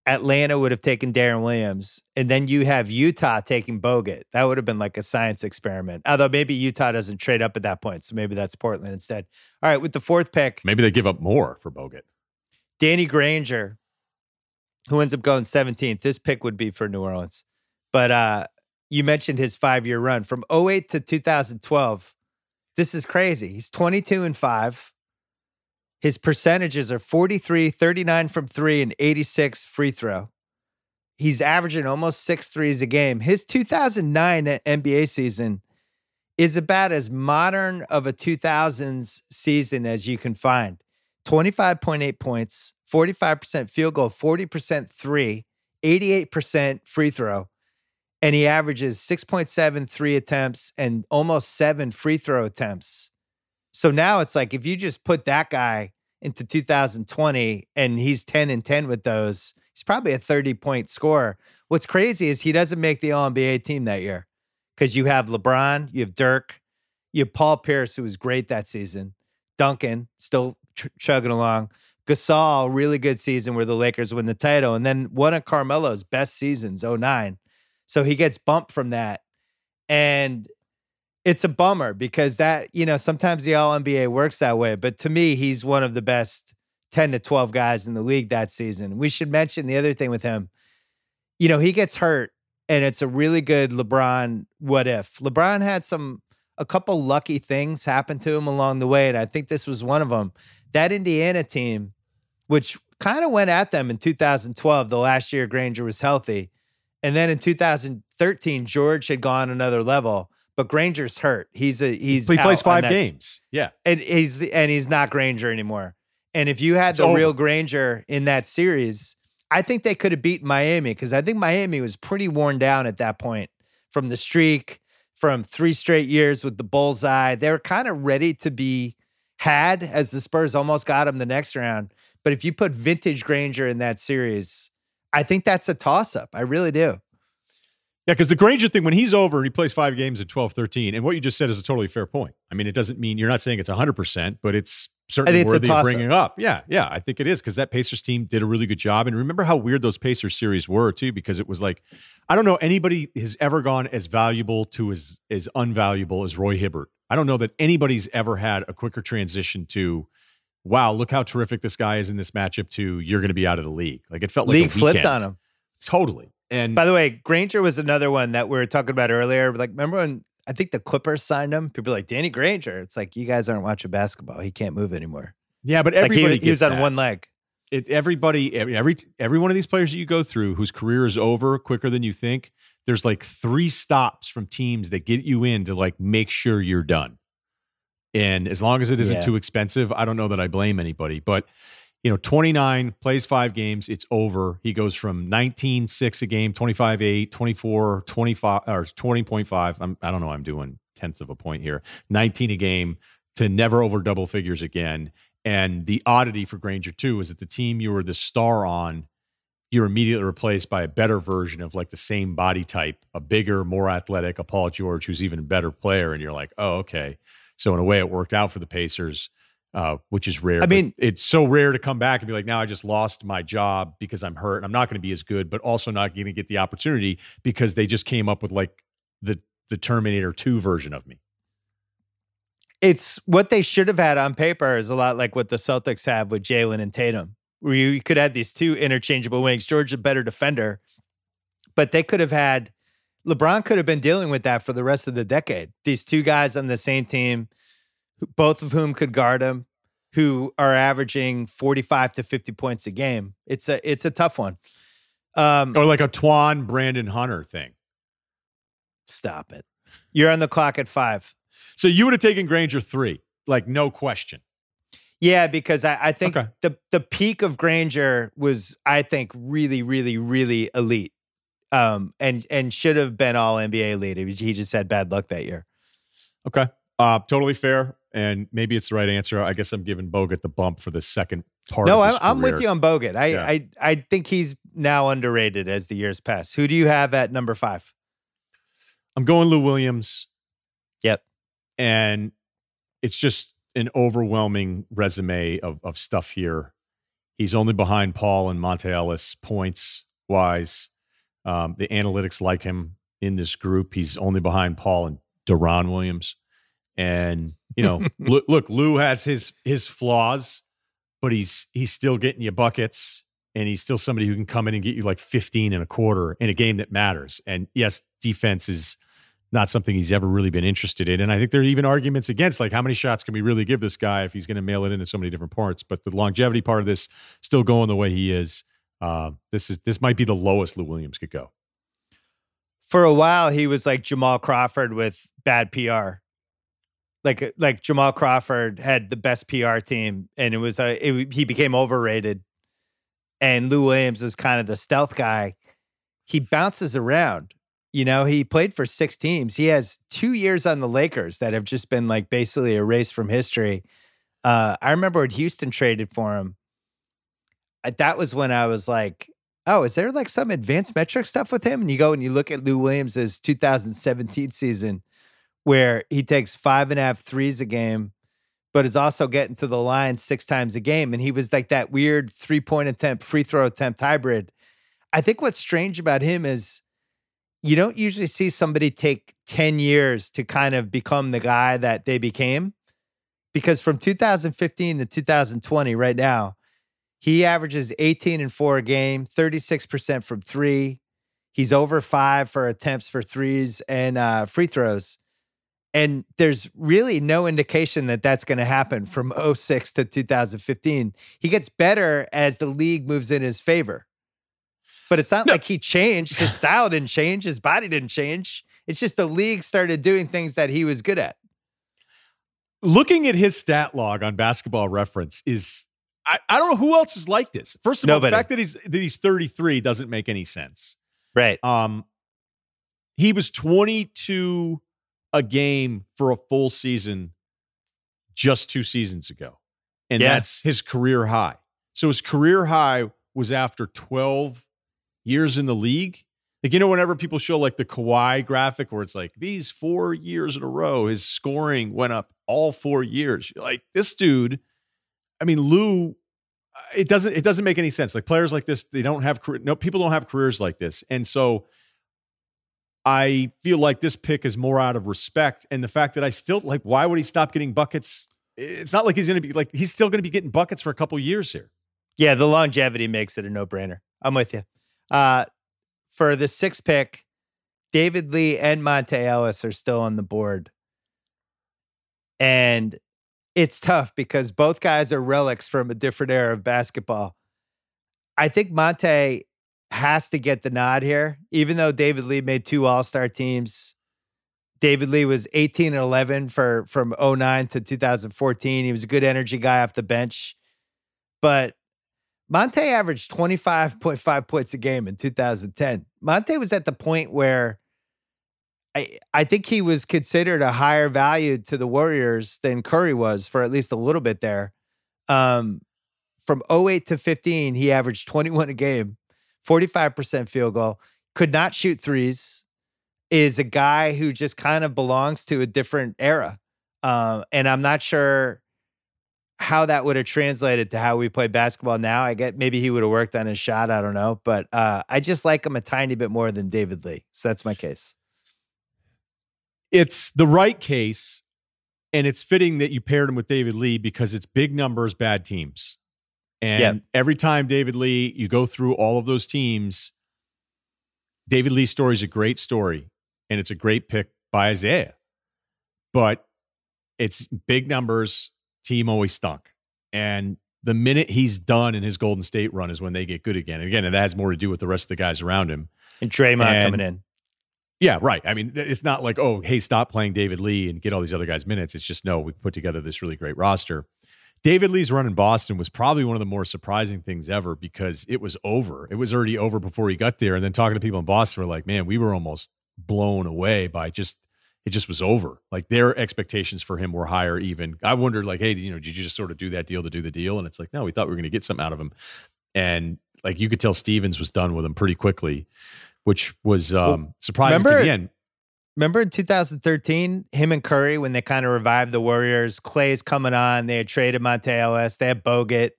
Atlanta would have taken Deron Williams, and then you have Utah taking Bogut. That would have been like a science experiment. Although maybe Utah doesn't trade up at that point, so maybe that's Portland instead. All right, with the fourth pick, maybe they give up more for Bogut. Danny Granger who ends up going 17th. This pick would be for New Orleans. But uh, you mentioned his five year run from 08 to 2012. This is crazy. He's 22 and 5. His percentages are 43, 39 from three, and 86 free throw. He's averaging almost six threes a game. His 2009 NBA season is about as modern of a 2000s season as you can find. 25.8 points, 45% field goal, 40% three, 88% free throw. And he averages 6.7 three attempts and almost seven free throw attempts. So now it's like if you just put that guy into 2020 and he's 10 and 10 with those, he's probably a 30 point scorer. What's crazy is he doesn't make the All NBA team that year because you have LeBron, you have Dirk, you have Paul Pierce, who was great that season, Duncan, still ch- chugging along. Gasol, really good season where the Lakers win the title. And then one of Carmelo's best seasons, 09. So he gets bumped from that. And it's a bummer because that, you know, sometimes the All NBA works that way. But to me, he's one of the best 10 to 12 guys in the league that season. We should mention the other thing with him. You know, he gets hurt and it's a really good LeBron what if. LeBron had some a couple lucky things happen to him along the way and I think this was one of them that Indiana team, which kind of went at them in 2012, the last year Granger was healthy. And then in 2013, George had gone another level, but Granger's hurt. He's a he's he plays five games. Yeah. And he's and he's not Granger anymore. And if you had it's the over. real Granger in that series, I think they could have beaten Miami because I think Miami was pretty worn down at that point from the streak, from three straight years with the bullseye. They were kind of ready to be had as the Spurs almost got him the next round. But if you put vintage Granger in that series, I think that's a toss up. I really do. Yeah, because the Granger thing, when he's over and he plays five games at 12 13, and what you just said is a totally fair point. I mean, it doesn't mean you're not saying it's 100%, but it's certainly it's worthy of bringing up. Yeah, yeah, I think it is because that Pacers team did a really good job. And remember how weird those Pacers series were, too, because it was like, I don't know anybody has ever gone as valuable to as, as unvaluable as Roy Hibbert. I don't know that anybody's ever had a quicker transition to, wow, look how terrific this guy is in this matchup to you're going to be out of the league. Like it felt like league flipped on him. Totally. And by the way, Granger was another one that we were talking about earlier. Like, remember when I think the Clippers signed him? People like Danny Granger. It's like you guys aren't watching basketball. He can't move anymore. Yeah, but everybody like he, he was on that. one leg. It, everybody, every, every every one of these players that you go through whose career is over quicker than you think, there's like three stops from teams that get you in to like make sure you're done. And as long as it isn't yeah. too expensive, I don't know that I blame anybody. But you know, 29 plays five games, it's over. He goes from 19 6 a game, 25 8, 24, 25 or 20.5. I'm, I don't know, I'm doing tenths of a point here. 19 a game to never over double figures again. And the oddity for Granger too is that the team you were the star on, you're immediately replaced by a better version of like the same body type, a bigger, more athletic, a Paul George who's even a better player. And you're like, oh, okay. So in a way, it worked out for the Pacers, uh, which is rare. I mean, it's so rare to come back and be like, now I just lost my job because I'm hurt and I'm not going to be as good, but also not going to get the opportunity because they just came up with like the the Terminator Two version of me. It's what they should have had on paper is a lot like what the Celtics have with Jaylen and Tatum, where you could have these two interchangeable wings. George a better defender, but they could have had LeBron could have been dealing with that for the rest of the decade. These two guys on the same team, both of whom could guard him, who are averaging 45 to 50 points a game. It's a it's a tough one. Um, or like a Twan Brandon Hunter thing. Stop it. You're on the clock at five. So you would have taken Granger three, like no question. Yeah, because I, I think okay. the the peak of Granger was, I think, really, really, really elite. Um, and and should have been all NBA elite. He just had bad luck that year. Okay. Uh, totally fair. And maybe it's the right answer. I guess I'm giving Bogut the bump for the second part. No, I'm, I'm, with you on Bogut. I, yeah. I I think he's now underrated as the years pass. Who do you have at number five? I'm going Lou Williams. Yep. And it's just an overwhelming resume of, of stuff here. He's only behind Paul and Monta Ellis points wise. Um, the analytics like him in this group. He's only behind Paul and Deron Williams. And you know, look, look, Lou has his his flaws, but he's he's still getting you buckets, and he's still somebody who can come in and get you like 15 and a quarter in a game that matters. And yes, defense is not something he's ever really been interested in. And I think there are even arguments against like how many shots can we really give this guy if he's going to mail it in into so many different parts. But the longevity part of this still going the way he is. Uh, this is this might be the lowest Lou Williams could go. For a while, he was like Jamal Crawford with bad PR. Like like Jamal Crawford had the best PR team, and it was a it, he became overrated. And Lou Williams was kind of the stealth guy. He bounces around you know, he played for six teams. He has two years on the Lakers that have just been like basically erased from history. Uh, I remember when Houston traded for him. That was when I was like, oh, is there like some advanced metric stuff with him? And you go and you look at Lou Williams's 2017 season where he takes five and a half threes a game, but is also getting to the line six times a game. And he was like that weird three point attempt, free throw attempt hybrid. I think what's strange about him is you don't usually see somebody take 10 years to kind of become the guy that they became. Because from 2015 to 2020, right now, he averages 18 and four a game, 36% from three. He's over five for attempts for threes and uh, free throws. And there's really no indication that that's going to happen from 06 to 2015. He gets better as the league moves in his favor. But it's not no. like he changed. His style didn't change. His body didn't change. It's just the league started doing things that he was good at. Looking at his stat log on basketball reference is I, I don't know who else is like this. First of Nobody. all, the fact that he's that he's 33 doesn't make any sense. Right. Um he was 22 a game for a full season just two seasons ago. And yeah. that's his career high. So his career high was after 12 years in the league. Like, you know, whenever people show like the Kawhi graphic where it's like these four years in a row, his scoring went up all four years. like, this dude, I mean, Lou, uh, it doesn't it doesn't make any sense. Like players like this, they don't have no people don't have careers like this. And so I feel like this pick is more out of respect. And the fact that I still like, why would he stop getting buckets? It's not like he's gonna be like he's still gonna be getting buckets for a couple years here. Yeah, the longevity makes it a no-brainer. I'm with you. Uh, for the sixth pick, David Lee and Monta Ellis are still on the board. And it's tough because both guys are relics from a different era of basketball. I think Monta has to get the nod here, even though David Lee made two All Star teams. David Lee was 18 and 11 for from 09 to 2014. He was a good energy guy off the bench. But Monta averaged 25.5 points a game in 2010. Monta was at the point where I, I think he was considered a higher value to the Warriors than Curry was for at least a little bit there. Um, from 08 to 15, he averaged 21 a game, 45% field goal, could not shoot threes, is a guy who just kind of belongs to a different era. Uh, and I'm not sure how that would have translated to how we play basketball now. I get maybe he would have worked on his shot. I don't know, but uh, I just like him a tiny bit more than David Lee. So that's my case. It's the right case, and it's fitting that you paired him with David Lee because it's big numbers, bad teams. And yep. every time David Lee, you go through all of those teams, David Lee's story is a great story. and it's a great pick by Isiah. But it's big numbers. Team always stunk. And the minute he's done in his Golden State run is when they get good again. And again, and that has more to do with the rest of the guys around him. And Draymond and, coming in. Yeah, right. I mean, it's not like, oh, hey, stop playing David Lee and get all these other guys minutes. It's just, no, we put together this really great roster. David Lee's run in Boston was probably one of the more surprising things ever because it was over. It was already over before he got there. And then talking to people in Boston were like, man, we were almost blown away by just it just was over. Like their expectations for him were higher. Even I wondered, like, hey, you know, did you just sort of do that deal to do the deal? And it's like, no, we thought we were going to get something out of him. And like you could tell, Stevens was done with him pretty quickly, which was um, well, surprising remember, the end. Remember in 2013, him and Curry when they kind of revived the Warriors. Clay's coming on. They had traded Monta Ellis. They had Bogut.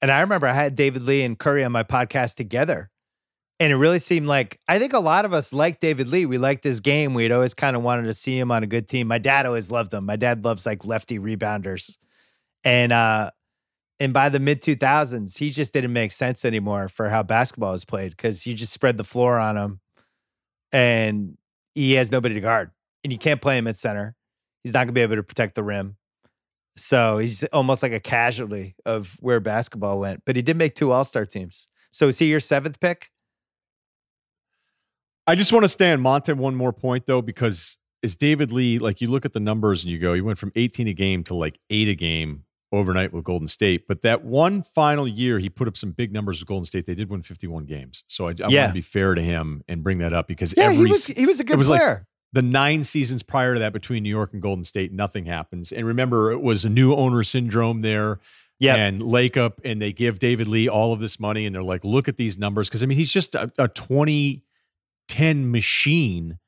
And I remember I had David Lee and Curry on my podcast together. And it really seemed like I think a lot of us liked David Lee. We liked his game. We'd always kind of wanted to see him on a good team. My dad always loved him. My dad loves like lefty rebounders. And uh and by the mid 2000s, he just didn't make sense anymore for how basketball is played because you just spread the floor on him and he has nobody to guard. And you can't play him at center. He's not going to be able to protect the rim. So he's almost like a casualty of where basketball went. But he did make two All Star teams. So is he your seventh pick? I just want to stay on Monta one more point though, because is David Lee like you look at the numbers and you go, he went from 18 a game to like eight a game overnight with Golden State. But that one final year, he put up some big numbers with Golden State. They did win 51 games. So I, I yeah. want to be fair to him and bring that up because yeah, every he was, he was a good was player. Like the nine seasons prior to that between New York and Golden State, nothing happens. And remember, it was a new owner syndrome there. Yeah. And Lacob, and they give David Lee all of this money, and they're like, look at these numbers. Because I mean, he's just a, a 20 10 machine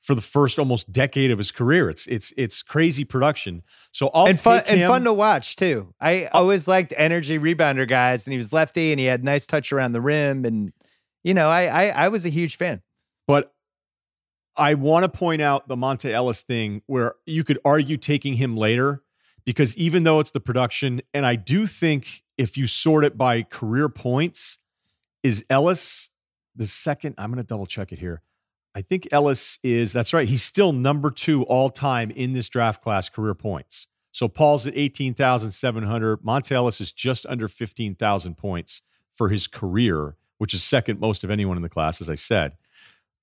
for the first almost decade of his career. It's it's it's crazy production. So I'll and fun and fun to watch too. I I'll, always liked energy rebounder guys, and he was lefty, and he had nice touch around the rim, and you know I I, I was a huge fan. But I want to point out the Monta Ellis thing, where you could argue taking him later, because even though it's the production, and I do think if you sort it by career points, is Ellis the second, I'm going to double check it here. I think Ellis is, that's right. He's still number two all time in this draft class career points. So Paul's at 18,700. Monta Ellis is just under 15,000 points for his career, which is second most of anyone in the class, as I said.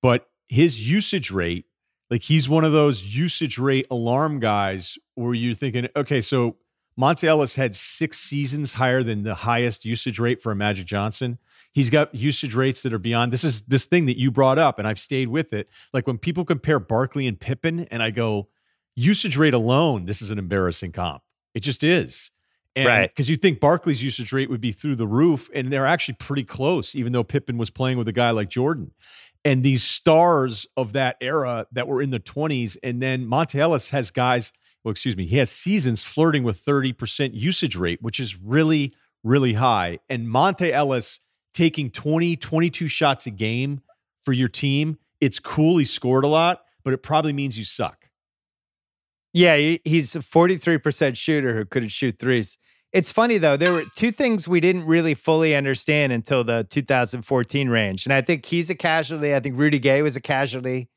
But his usage rate, like he's one of those usage rate alarm guys where you're thinking, okay, so Monta Ellis had six seasons higher than the highest usage rate for a Magic Johnson. He's got usage rates that are beyond this is this thing that you brought up, and I've stayed with it. Like when people compare Barkley and Pippen, and I go, usage rate alone, this is an embarrassing comp. It just is. And, right. Because you think Barkley's usage rate would be through the roof, and they're actually pretty close, even though Pippen was playing with a guy like Jordan. And these stars of that era that were in the 20s, and then Monta Ellis has guys, well, excuse me, he has seasons flirting with 30% usage rate, which is really, really high. And Monta Ellis taking 20, 22 shots a game for your team, it's cool. He scored a lot, but it probably means you suck. Yeah, he's a 43% shooter who couldn't shoot threes. It's funny though, there were two things we didn't really fully understand until the 2014 range. And I think he's a casualty. I think Rudy Gay was a casualty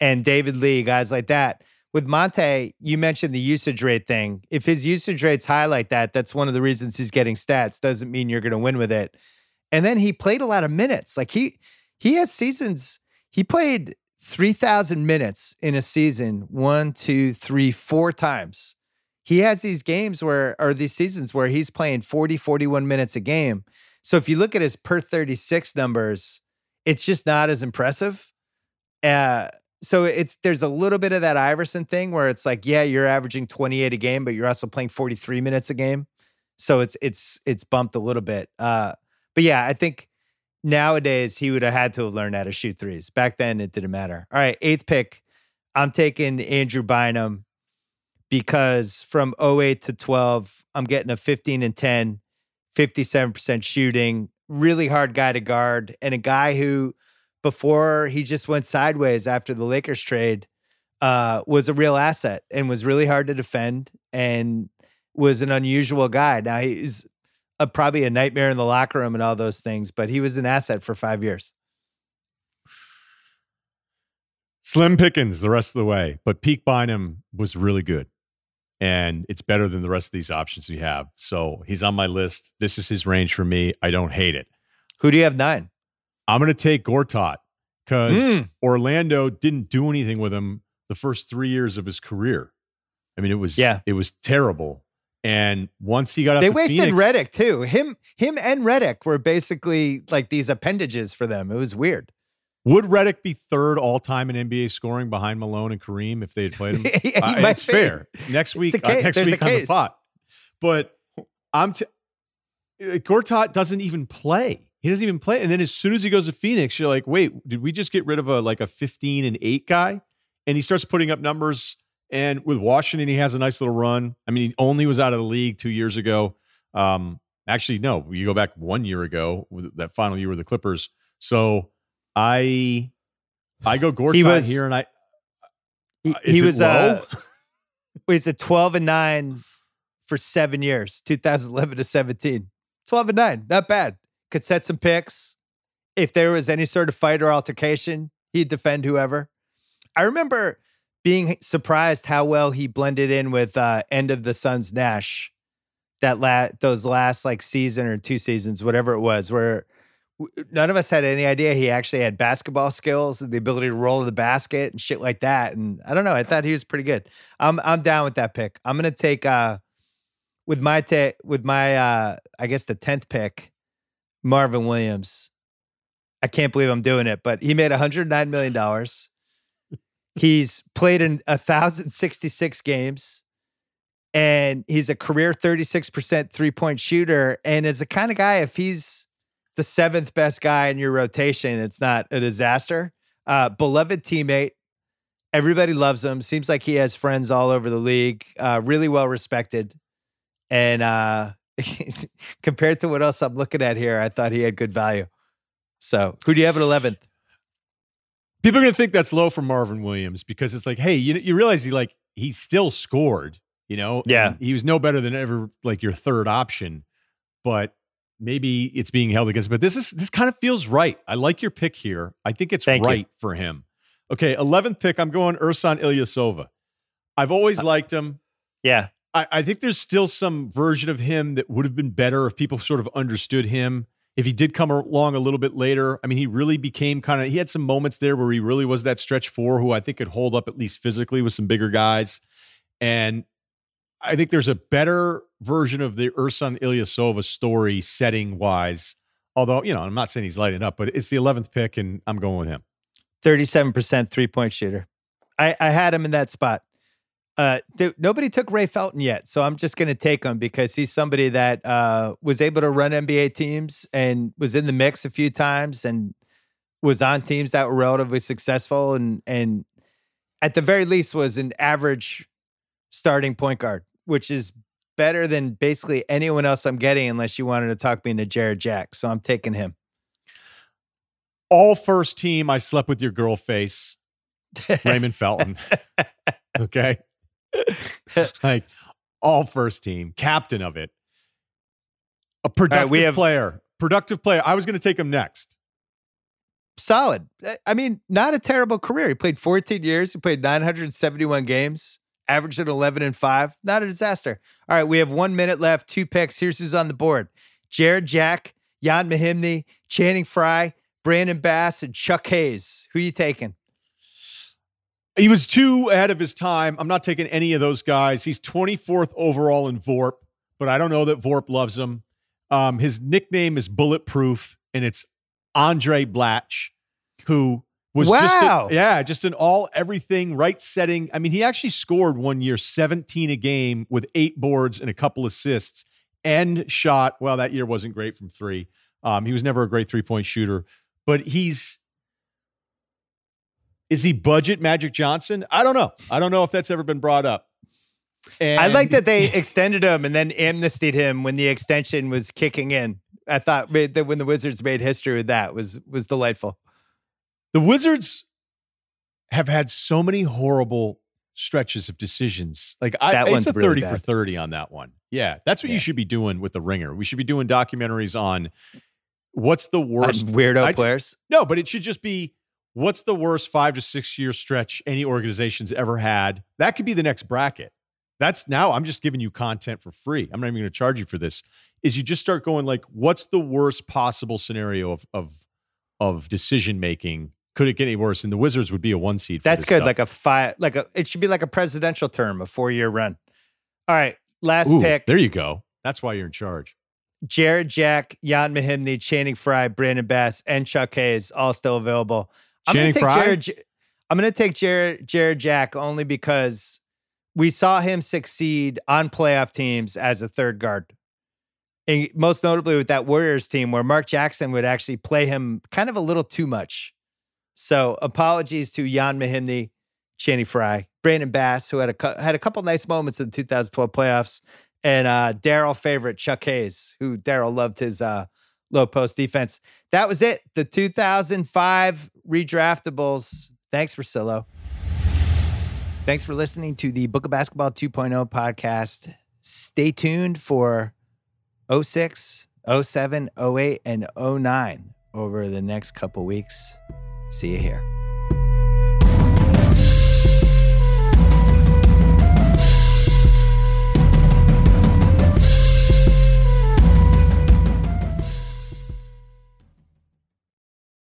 and David Lee, guys like that. With Monta, you mentioned the usage rate thing. If his usage rate's high like that, that's one of the reasons he's getting stats. Doesn't mean you're going to win with it. And then he played a lot of minutes. Like he he has seasons. He played three thousand minutes in a season. One, two, three, four times. He has these games where, or these seasons where he's playing 40, 41 minutes a game. So if you look at his per 36 numbers, it's just not as impressive. Uh, so it's there's a little bit of that Iverson thing where it's like, yeah, you're averaging 28 a game, but you're also playing 43 minutes a game. So it's it's it's bumped a little bit. Uh, but yeah, I think nowadays he would have had to have learned how to shoot threes. Back then, it didn't matter. All right, eighth pick. I'm taking Andrew Bynum because from 08 to 12, I'm getting a 15 and 10, 57% shooting, really hard guy to guard, and a guy who, before he just went sideways after the Lakers trade, uh, was a real asset and was really hard to defend and was an unusual guy. Now he's a, probably a nightmare in the locker room and all those things, but he was an asset for five years. Slim Pickens the rest of the way, but Peak Bynum was really good. And it's better than the rest of these options we have. So he's on my list. This is his range for me. I don't hate it. Who do you have nine? I'm going to take Gortat because mm. Orlando didn't do anything with him the first three years of his career. I mean, it was yeah. it was terrible. And once he got they wasted Phoenix, Redick too. Him, him, and Redick were basically like these appendages for them. It was weird. Would Redick be third all time in NBA scoring behind Malone and Kareem if they had played him? uh, it's be. fair. Next week, uh, next There's week on the pot. But I'm t- uh, Gortat doesn't even play. He doesn't even play. And then as soon as he goes to Phoenix, you're like, wait, did we just get rid of a like a 15 and 8 guy? And he starts putting up numbers. And with Washington, he has a nice little run. I mean, he only was out of the league two years ago. Um, actually, no, you go back one year ago, that final year with the Clippers. So I I go Gortat he was, here and I he, uh, he was uh he's a 12 and 9 for seven years, 2011 to 17. 12 and 9, not bad could set some picks. If there was any sort of fight or altercation, he'd defend whoever. I remember being surprised how well he blended in with uh, End of the Suns Nash. That la- those last like season or two seasons, whatever it was, where none of us had any idea he actually had basketball skills and the ability to roll the basket and shit like that. And I don't know, I thought he was pretty good. I'm I'm down with that pick. I'm gonna take uh with my take with my uh I guess the tenth pick. Marvin Williams. I can't believe I'm doing it, but he made $109 million. He's played in 1,066 games and he's a career 36% three point shooter. And is the kind of guy, if he's the seventh best guy in your rotation, it's not a disaster. Uh, beloved teammate. Everybody loves him. Seems like he has friends all over the league. Uh, really well respected. And uh, compared to what else I'm looking at here, I thought he had good value. So, who do you have at 11th? People are going to think that's low for Marvin Williams because it's like, hey, you you realize he like he still scored, you know? Yeah. He was no better than ever like your third option, but maybe it's being held against. But this is this kind of feels right. I like your pick here. I think it's Thank right you. for him. Okay, 11th pick, I'm going Ersan Ilyasova. I've always uh, liked him. Yeah. I, I think there's still some version of him that would have been better if people sort of understood him. If he did come along a little bit later, I mean, he really became kind of, he had some moments there where he really was that stretch four who I think could hold up at least physically with some bigger guys. And I think there's a better version of the Ersan Ilyasova story setting wise. Although, you know, I'm not saying he's lighting up, but it's the 11th pick and I'm going with him. 37% three point shooter. I, I had him in that spot. Uh, th- nobody took Ray Felton yet, so I'm just going to take him because he's somebody that uh, was able to run NBA teams and was in the mix a few times and was on teams that were relatively successful and and at the very least was an average starting point guard, which is better than basically anyone else I'm getting unless you wanted to talk me into Jarrett Jack. So I'm taking him. All first team. I slept with your girl face. Raymond Felton. okay. like all first team, captain of it. A productive right, have, player. Productive player. I was going to take him next. Solid. I mean, not a terrible career. He played 14 years. He played 971 games, averaged at 11 and 5. Not a disaster. All right, we have one minute left, two picks. Here's who's on the board Jarrett Jack, Ian Mahinmi, Channing Frye, Brandon Bass, and Chuck Hayes. Who you taking? He was too ahead of his time. I'm not taking any of those guys. He's 24th overall in VORP, but I don't know that VORP loves him. Um, his nickname is Bulletproof, and it's Andray Blatche, who was wow. just a, yeah, just an all everything right setting. I mean, he actually scored one year 17 a game with eight boards and a couple assists, and shot. Well, that year wasn't great from three. Um, he was never a great three point shooter, but he's is he budget Magic Johnson? I don't know. I don't know if that's ever been brought up. And I like that they extended him and then amnestied him when the extension was kicking in. I thought that when the Wizards made history with that was was delightful. The Wizards have had so many horrible stretches of decisions. Like I, that one's a thirty for thirty on that one. Yeah, that's what yeah. you should be doing with the Ringer. We should be doing documentaries on what's the worst weirdo I, players. No, but it should just be what's the worst five to six year stretch any organization's ever had? That could be the next bracket. That's now I'm just giving you content for free. I'm not even going to charge you for this. Is you just start going like, what's the worst possible scenario of of of decision making? Could it get any worse? And the Wizards would be a one seed. That's good. Stuff. Like a five, like a it should be like a presidential term, a four year run. All right, last Ooh, pick. There you go. That's why you're in charge. Jarrett Jack, Ian Mahinmi, Channing Frye, Brandon Bass, and Chuck Hayes all still available. I'm Channing gonna take Frye? Jarrett, I'm going to take Jarrett, Jarrett Jack only because we saw him succeed on playoff teams as a third guard. And most notably with that Warriors team where Mark Jackson would actually play him kind of a little too much. So apologies to Ian Mahinmi, Channing Frye, Brandon Bass, who had a had a couple nice moments in the 2012 playoffs, and uh, Daryl favorite Chuck Hayes, who Daryl loved his uh, low post defense. That was it. The 2005 redraftables. Thanks, Russillo. Thanks for listening to the Book of Basketball 2.0 podcast. Stay tuned for 06, 07, 08, and 09 over the next couple weeks. See you here.